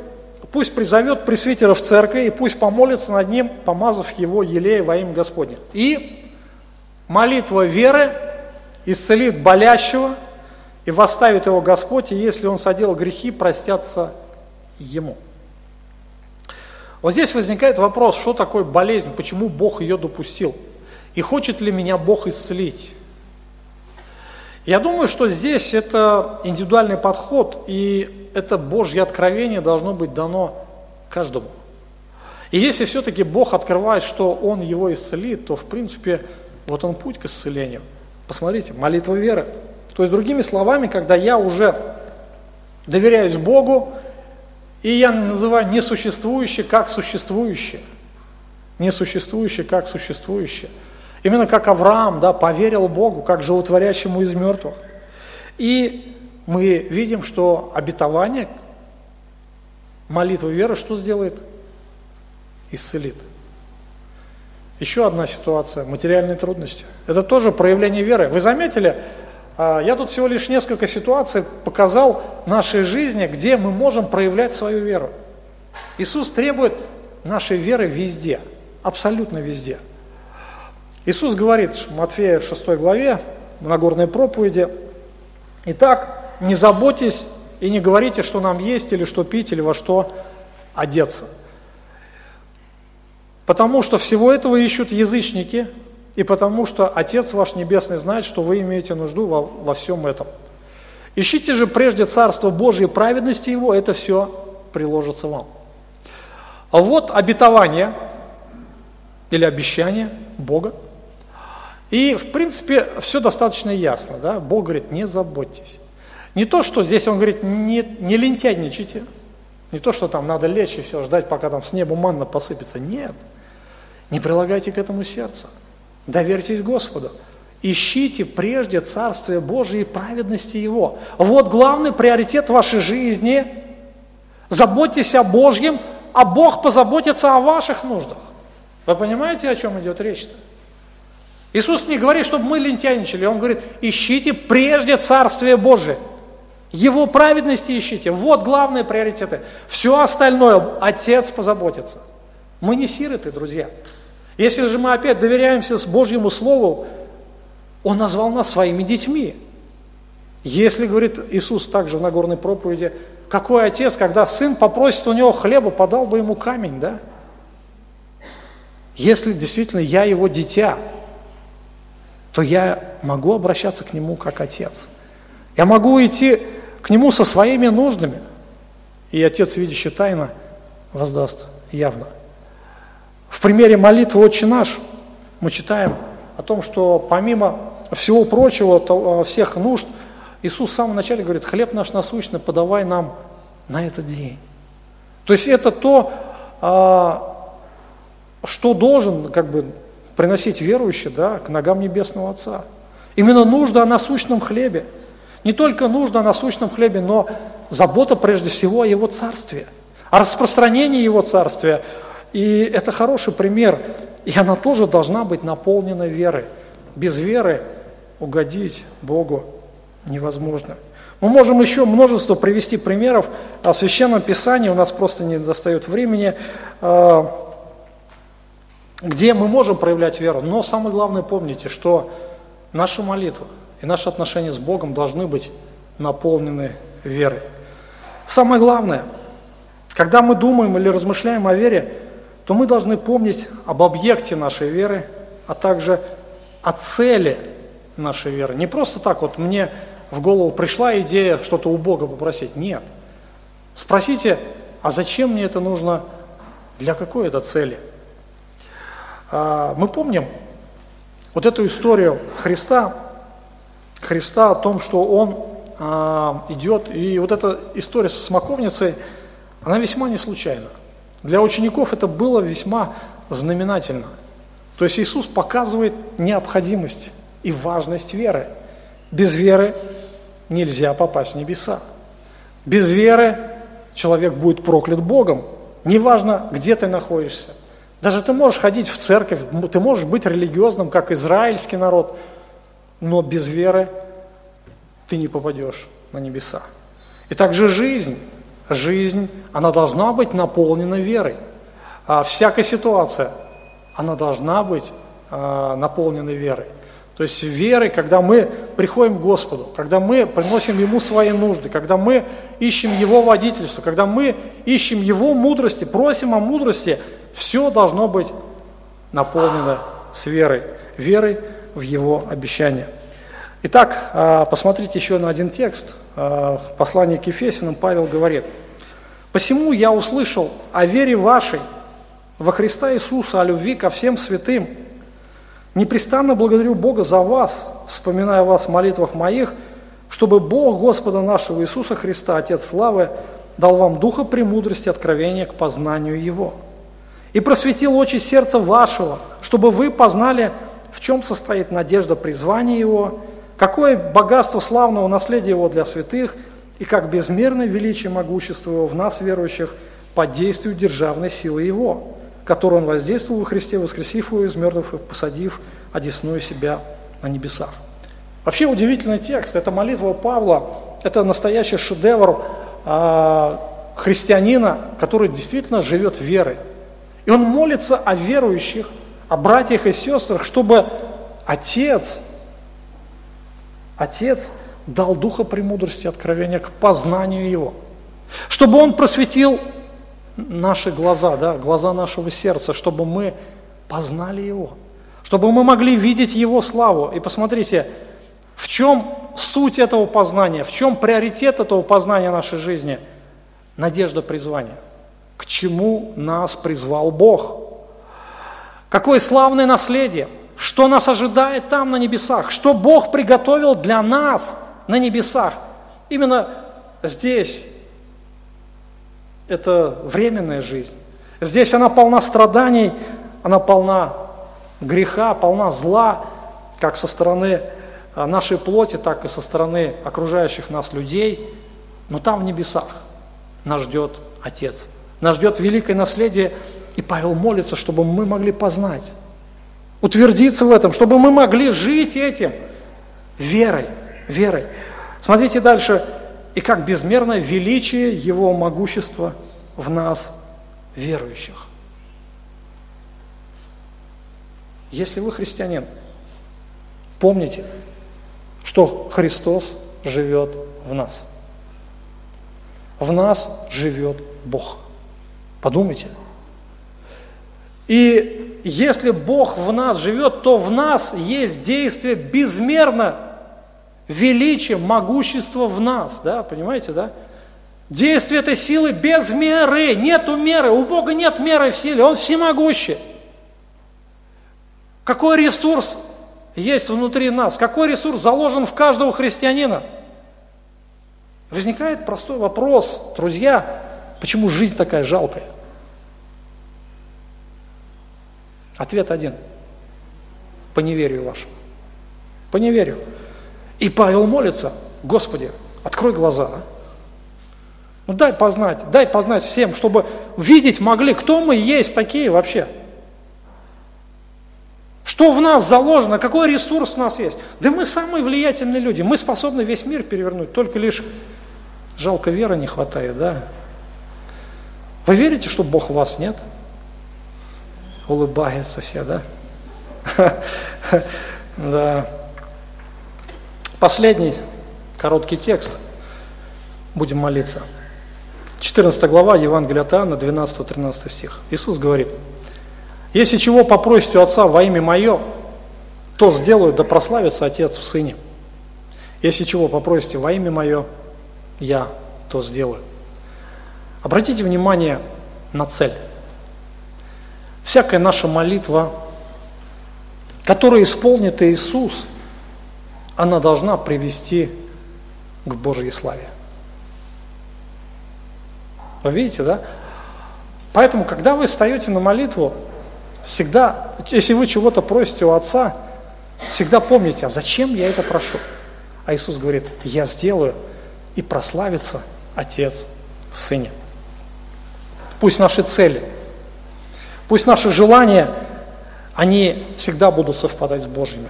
Пусть призовет пресвитера в церкви и пусть помолится над ним, помазав его елея во имя Господне. И молитва веры исцелит болящего и восставит его Господь, и если он содел грехи, простятся ему. Вот здесь возникает вопрос, что такое болезнь, почему Бог ее допустил, и хочет ли меня Бог исцелить. Я думаю, что здесь это индивидуальный подход, и это Божье откровение должно быть дано каждому. И если все-таки Бог открывает, что Он его исцелит, то в принципе вот он путь к исцелению. Посмотрите, молитва веры. То есть другими словами, когда я уже доверяюсь Богу, и я называю несуществующее как существующее. Несуществующее как существующее. Именно как Авраам да, поверил Богу, как животворящему из мертвых. И мы видим, что обетование, молитва веры что сделает? Исцелит. Еще одна ситуация – материальные трудности. Это тоже проявление веры. Вы заметили, а, я тут всего лишь несколько ситуаций показал нашей жизни, где мы можем проявлять свою веру. Иисус требует нашей веры везде, абсолютно везде. Иисус говорит в Матфея в 6 главе, в Нагорной проповеди, «Итак, не заботьтесь и не говорите, что нам есть или что пить, или во что одеться. Потому что всего этого ищут язычники, и потому что Отец ваш Небесный знает, что вы имеете нужду во, во всем этом. Ищите же прежде Царство Божие и праведности Его, это все приложится вам. А вот обетование или обещание Бога. И, в принципе, все достаточно ясно. Да? Бог говорит, не заботьтесь. Не то, что здесь он говорит, не, не лентяйничайте, не то, что там надо лечь и все, ждать, пока там с неба манна посыпется. Нет. Не прилагайте к этому сердце. Доверьтесь Господу. Ищите прежде Царствие Божие и праведности Его. Вот главный приоритет вашей жизни. Заботьтесь о Божьем, а Бог позаботится о ваших нуждах. Вы понимаете, о чем идет речь-то? Иисус не говорит, чтобы мы лентяйничали. Он говорит, ищите прежде Царствие Божие. Его праведности ищите. Вот главные приоритеты. Все остальное Отец позаботится. Мы не сироты, друзья. Если же мы опять доверяемся с Божьему Слову, Он назвал нас своими детьми. Если, говорит Иисус также в Нагорной проповеди, какой отец, когда сын попросит у него хлеба, подал бы ему камень, да? Если действительно я его дитя, то я могу обращаться к нему как отец. Я могу идти к нему со своими нуждами, и Отец, видящий тайно, воздаст явно. В примере молитвы «Отче наш» мы читаем о том, что помимо всего прочего, а, всех нужд, Иисус в самом начале говорит, хлеб наш насущный подавай нам на этот день. То есть это то, а, что должен как бы приносить верующий да, к ногам Небесного Отца. Именно нужда о насущном хлебе – не только нужда о насущном хлебе, но забота прежде всего о Его Царстве, о распространении Его Царствия. И это хороший пример, и она тоже должна быть наполнена верой. Без веры угодить Богу невозможно. Мы можем еще множество привести примеров о Священном Писании, у нас просто не достает времени, а, где мы можем проявлять веру. Но самое главное помните, что наша молитва – и наши отношения с Богом должны быть наполнены верой. Самое главное, когда мы думаем или размышляем о вере, то мы должны помнить об объекте нашей веры, а также о цели нашей веры. Не просто так вот мне в голову пришла идея что-то у Бога попросить. Нет. Спросите, а зачем мне это нужно, для какой это цели? А, мы помним вот эту историю Христа, Христа, о том, что Он а, идет. И вот эта история со смоковницей, она весьма не случайна. Для учеников это было весьма знаменательно. То есть Иисус показывает необходимость и важность веры. Без веры нельзя попасть в небеса. Без веры человек будет проклят Богом. Неважно, где ты находишься. Даже ты можешь ходить в церковь, ты можешь быть религиозным, как израильский народ – но без веры ты не попадешь на небеса. И также жизнь, жизнь, она должна быть наполнена верой. А всякая ситуация, она должна быть а, наполнена верой. То есть верой, когда мы приходим к Господу, когда мы приносим Ему свои нужды, когда мы ищем Его водительство, когда мы ищем Его мудрости, просим о мудрости, все должно быть наполнено с верой. Верой в его обещание. Итак, а, посмотрите еще на один текст. А, Послание к Ефесиным Павел говорит, «Посему я услышал о вере вашей во Христа Иисуса, о любви ко всем святым. Непрестанно благодарю Бога за вас, вспоминая вас в молитвах моих, чтобы Бог Господа нашего Иисуса Христа, Отец Славы, дал вам духа премудрости, откровения к познанию Его. И просветил очи сердца вашего, чтобы вы познали в чем состоит надежда призвания его, какое богатство славного наследия его для святых, и как безмерное величие могущества его в нас, верующих, по действию державной силы его, которую он воздействовал во Христе, воскресив его из мертвых и посадив одесную себя на небесах. Вообще удивительный текст, это молитва Павла, это настоящий шедевр э, христианина, который действительно живет верой. И он молится о верующих, о братьях и сестрах, чтобы Отец, Отец дал духа премудрости, откровения к познанию Его. Чтобы Он просветил наши глаза, да, глаза нашего сердца, чтобы мы познали Его. Чтобы мы могли видеть Его славу. И посмотрите, в чем суть этого познания, в чем приоритет этого познания нашей жизни? Надежда призвания. К чему нас призвал Бог? Какое славное наследие, что нас ожидает там на небесах, что Бог приготовил для нас на небесах. Именно здесь это временная жизнь. Здесь она полна страданий, она полна греха, полна зла, как со стороны а, нашей плоти, так и со стороны окружающих нас людей. Но там в небесах нас ждет Отец. Нас ждет великое наследие, и Павел молится, чтобы мы могли познать, утвердиться в этом, чтобы мы могли жить этим верой, верой. Смотрите дальше, и как безмерное величие Его могущества в нас, верующих. Если вы христианин, помните, что Христос живет в нас. В нас живет Бог. Подумайте. И если Бог в нас живет, то в нас есть действие безмерно величие, могущество в нас. Да, понимаете, да? Действие этой силы без меры, нету меры, у Бога нет меры в силе, Он всемогущий. Какой ресурс есть внутри нас? Какой ресурс заложен в каждого христианина? Возникает простой вопрос, друзья, почему жизнь такая жалкая? Ответ один. По неверию вашему. По неверию. И Павел молится, Господи, открой глаза. А? Ну дай познать, дай познать всем, чтобы видеть могли, кто мы есть такие вообще. Что в нас заложено, какой ресурс у нас есть. Да мы самые влиятельные люди, мы способны весь мир перевернуть, только лишь жалко веры не хватает, да? Вы верите, что Бог в вас нет? Улыбаются все, да? [LAUGHS] Да. Последний короткий текст. Будем молиться. 14 глава Евангелия от Иоанна, 12-13 стих. Иисус говорит, «Если чего попросите у Отца во имя Мое, то сделаю, да прославится Отец в Сыне. Если чего попросите во имя Мое, я то сделаю». Обратите внимание на цель. Всякая наша молитва, которая исполнит Иисус, она должна привести к Божьей славе. Вы видите, да? Поэтому, когда вы встаете на молитву, всегда, если вы чего-то просите у Отца, всегда помните, а зачем я это прошу? А Иисус говорит, я сделаю, и прославится Отец в Сыне. Пусть наши цели, пусть наши желания, они всегда будут совпадать с Божьими.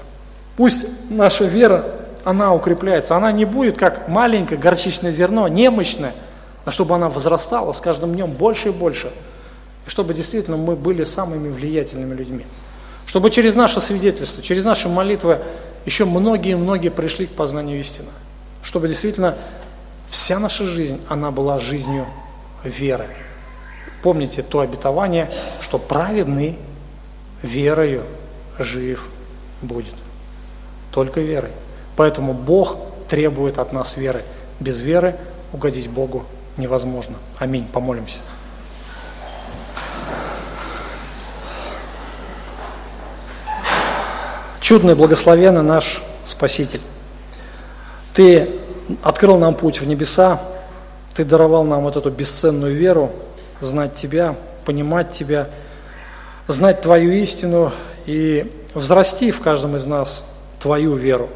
Пусть наша вера, она укрепляется, она не будет как маленькое горчичное зерно, немощное – а чтобы она возрастала с каждым днем больше и больше, и чтобы действительно мы были самыми влиятельными людьми. Чтобы через наше свидетельство, через наши молитвы еще многие-многие пришли к познанию истины. Чтобы действительно вся наша жизнь, она была жизнью веры. Помните то обетование, что праведный верою жив будет. Только верой. Поэтому Бог требует от нас веры. Без веры угодить Богу невозможно. Аминь. Помолимся. Чудный, благословенный наш Спаситель. Ты открыл нам путь в небеса, Ты даровал нам вот эту бесценную веру, знать Тебя, понимать Тебя, знать Твою истину и взрасти в каждом из нас Твою веру.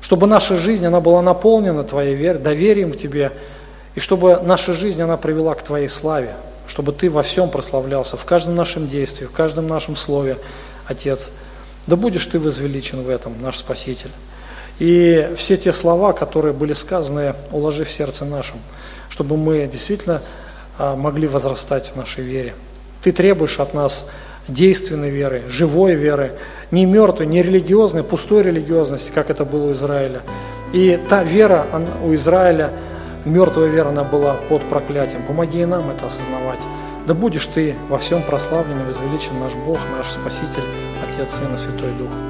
Чтобы наша жизнь, она была наполнена Твоей верой, доверием к Тебе – и чтобы наша жизнь, она привела к Твоей славе, чтобы Ты во всем прославлялся, в каждом нашем действии, в каждом нашем слове, Отец. Да будешь Ты возвеличен в этом, наш Спаситель. И все те слова, которые были сказаны, уложи в сердце нашем, чтобы мы действительно могли возрастать в нашей вере. Ты требуешь от нас действенной веры, живой веры, не мертвой, не религиозной, пустой религиозности, как это было у Израиля. И та вера у Израиля, мертвая вера, она была под проклятием. Помоги и нам это осознавать. Да будешь Ты во всем прославлен и возвеличен наш Бог, наш Спаситель, Отец, Сын и Святой Дух.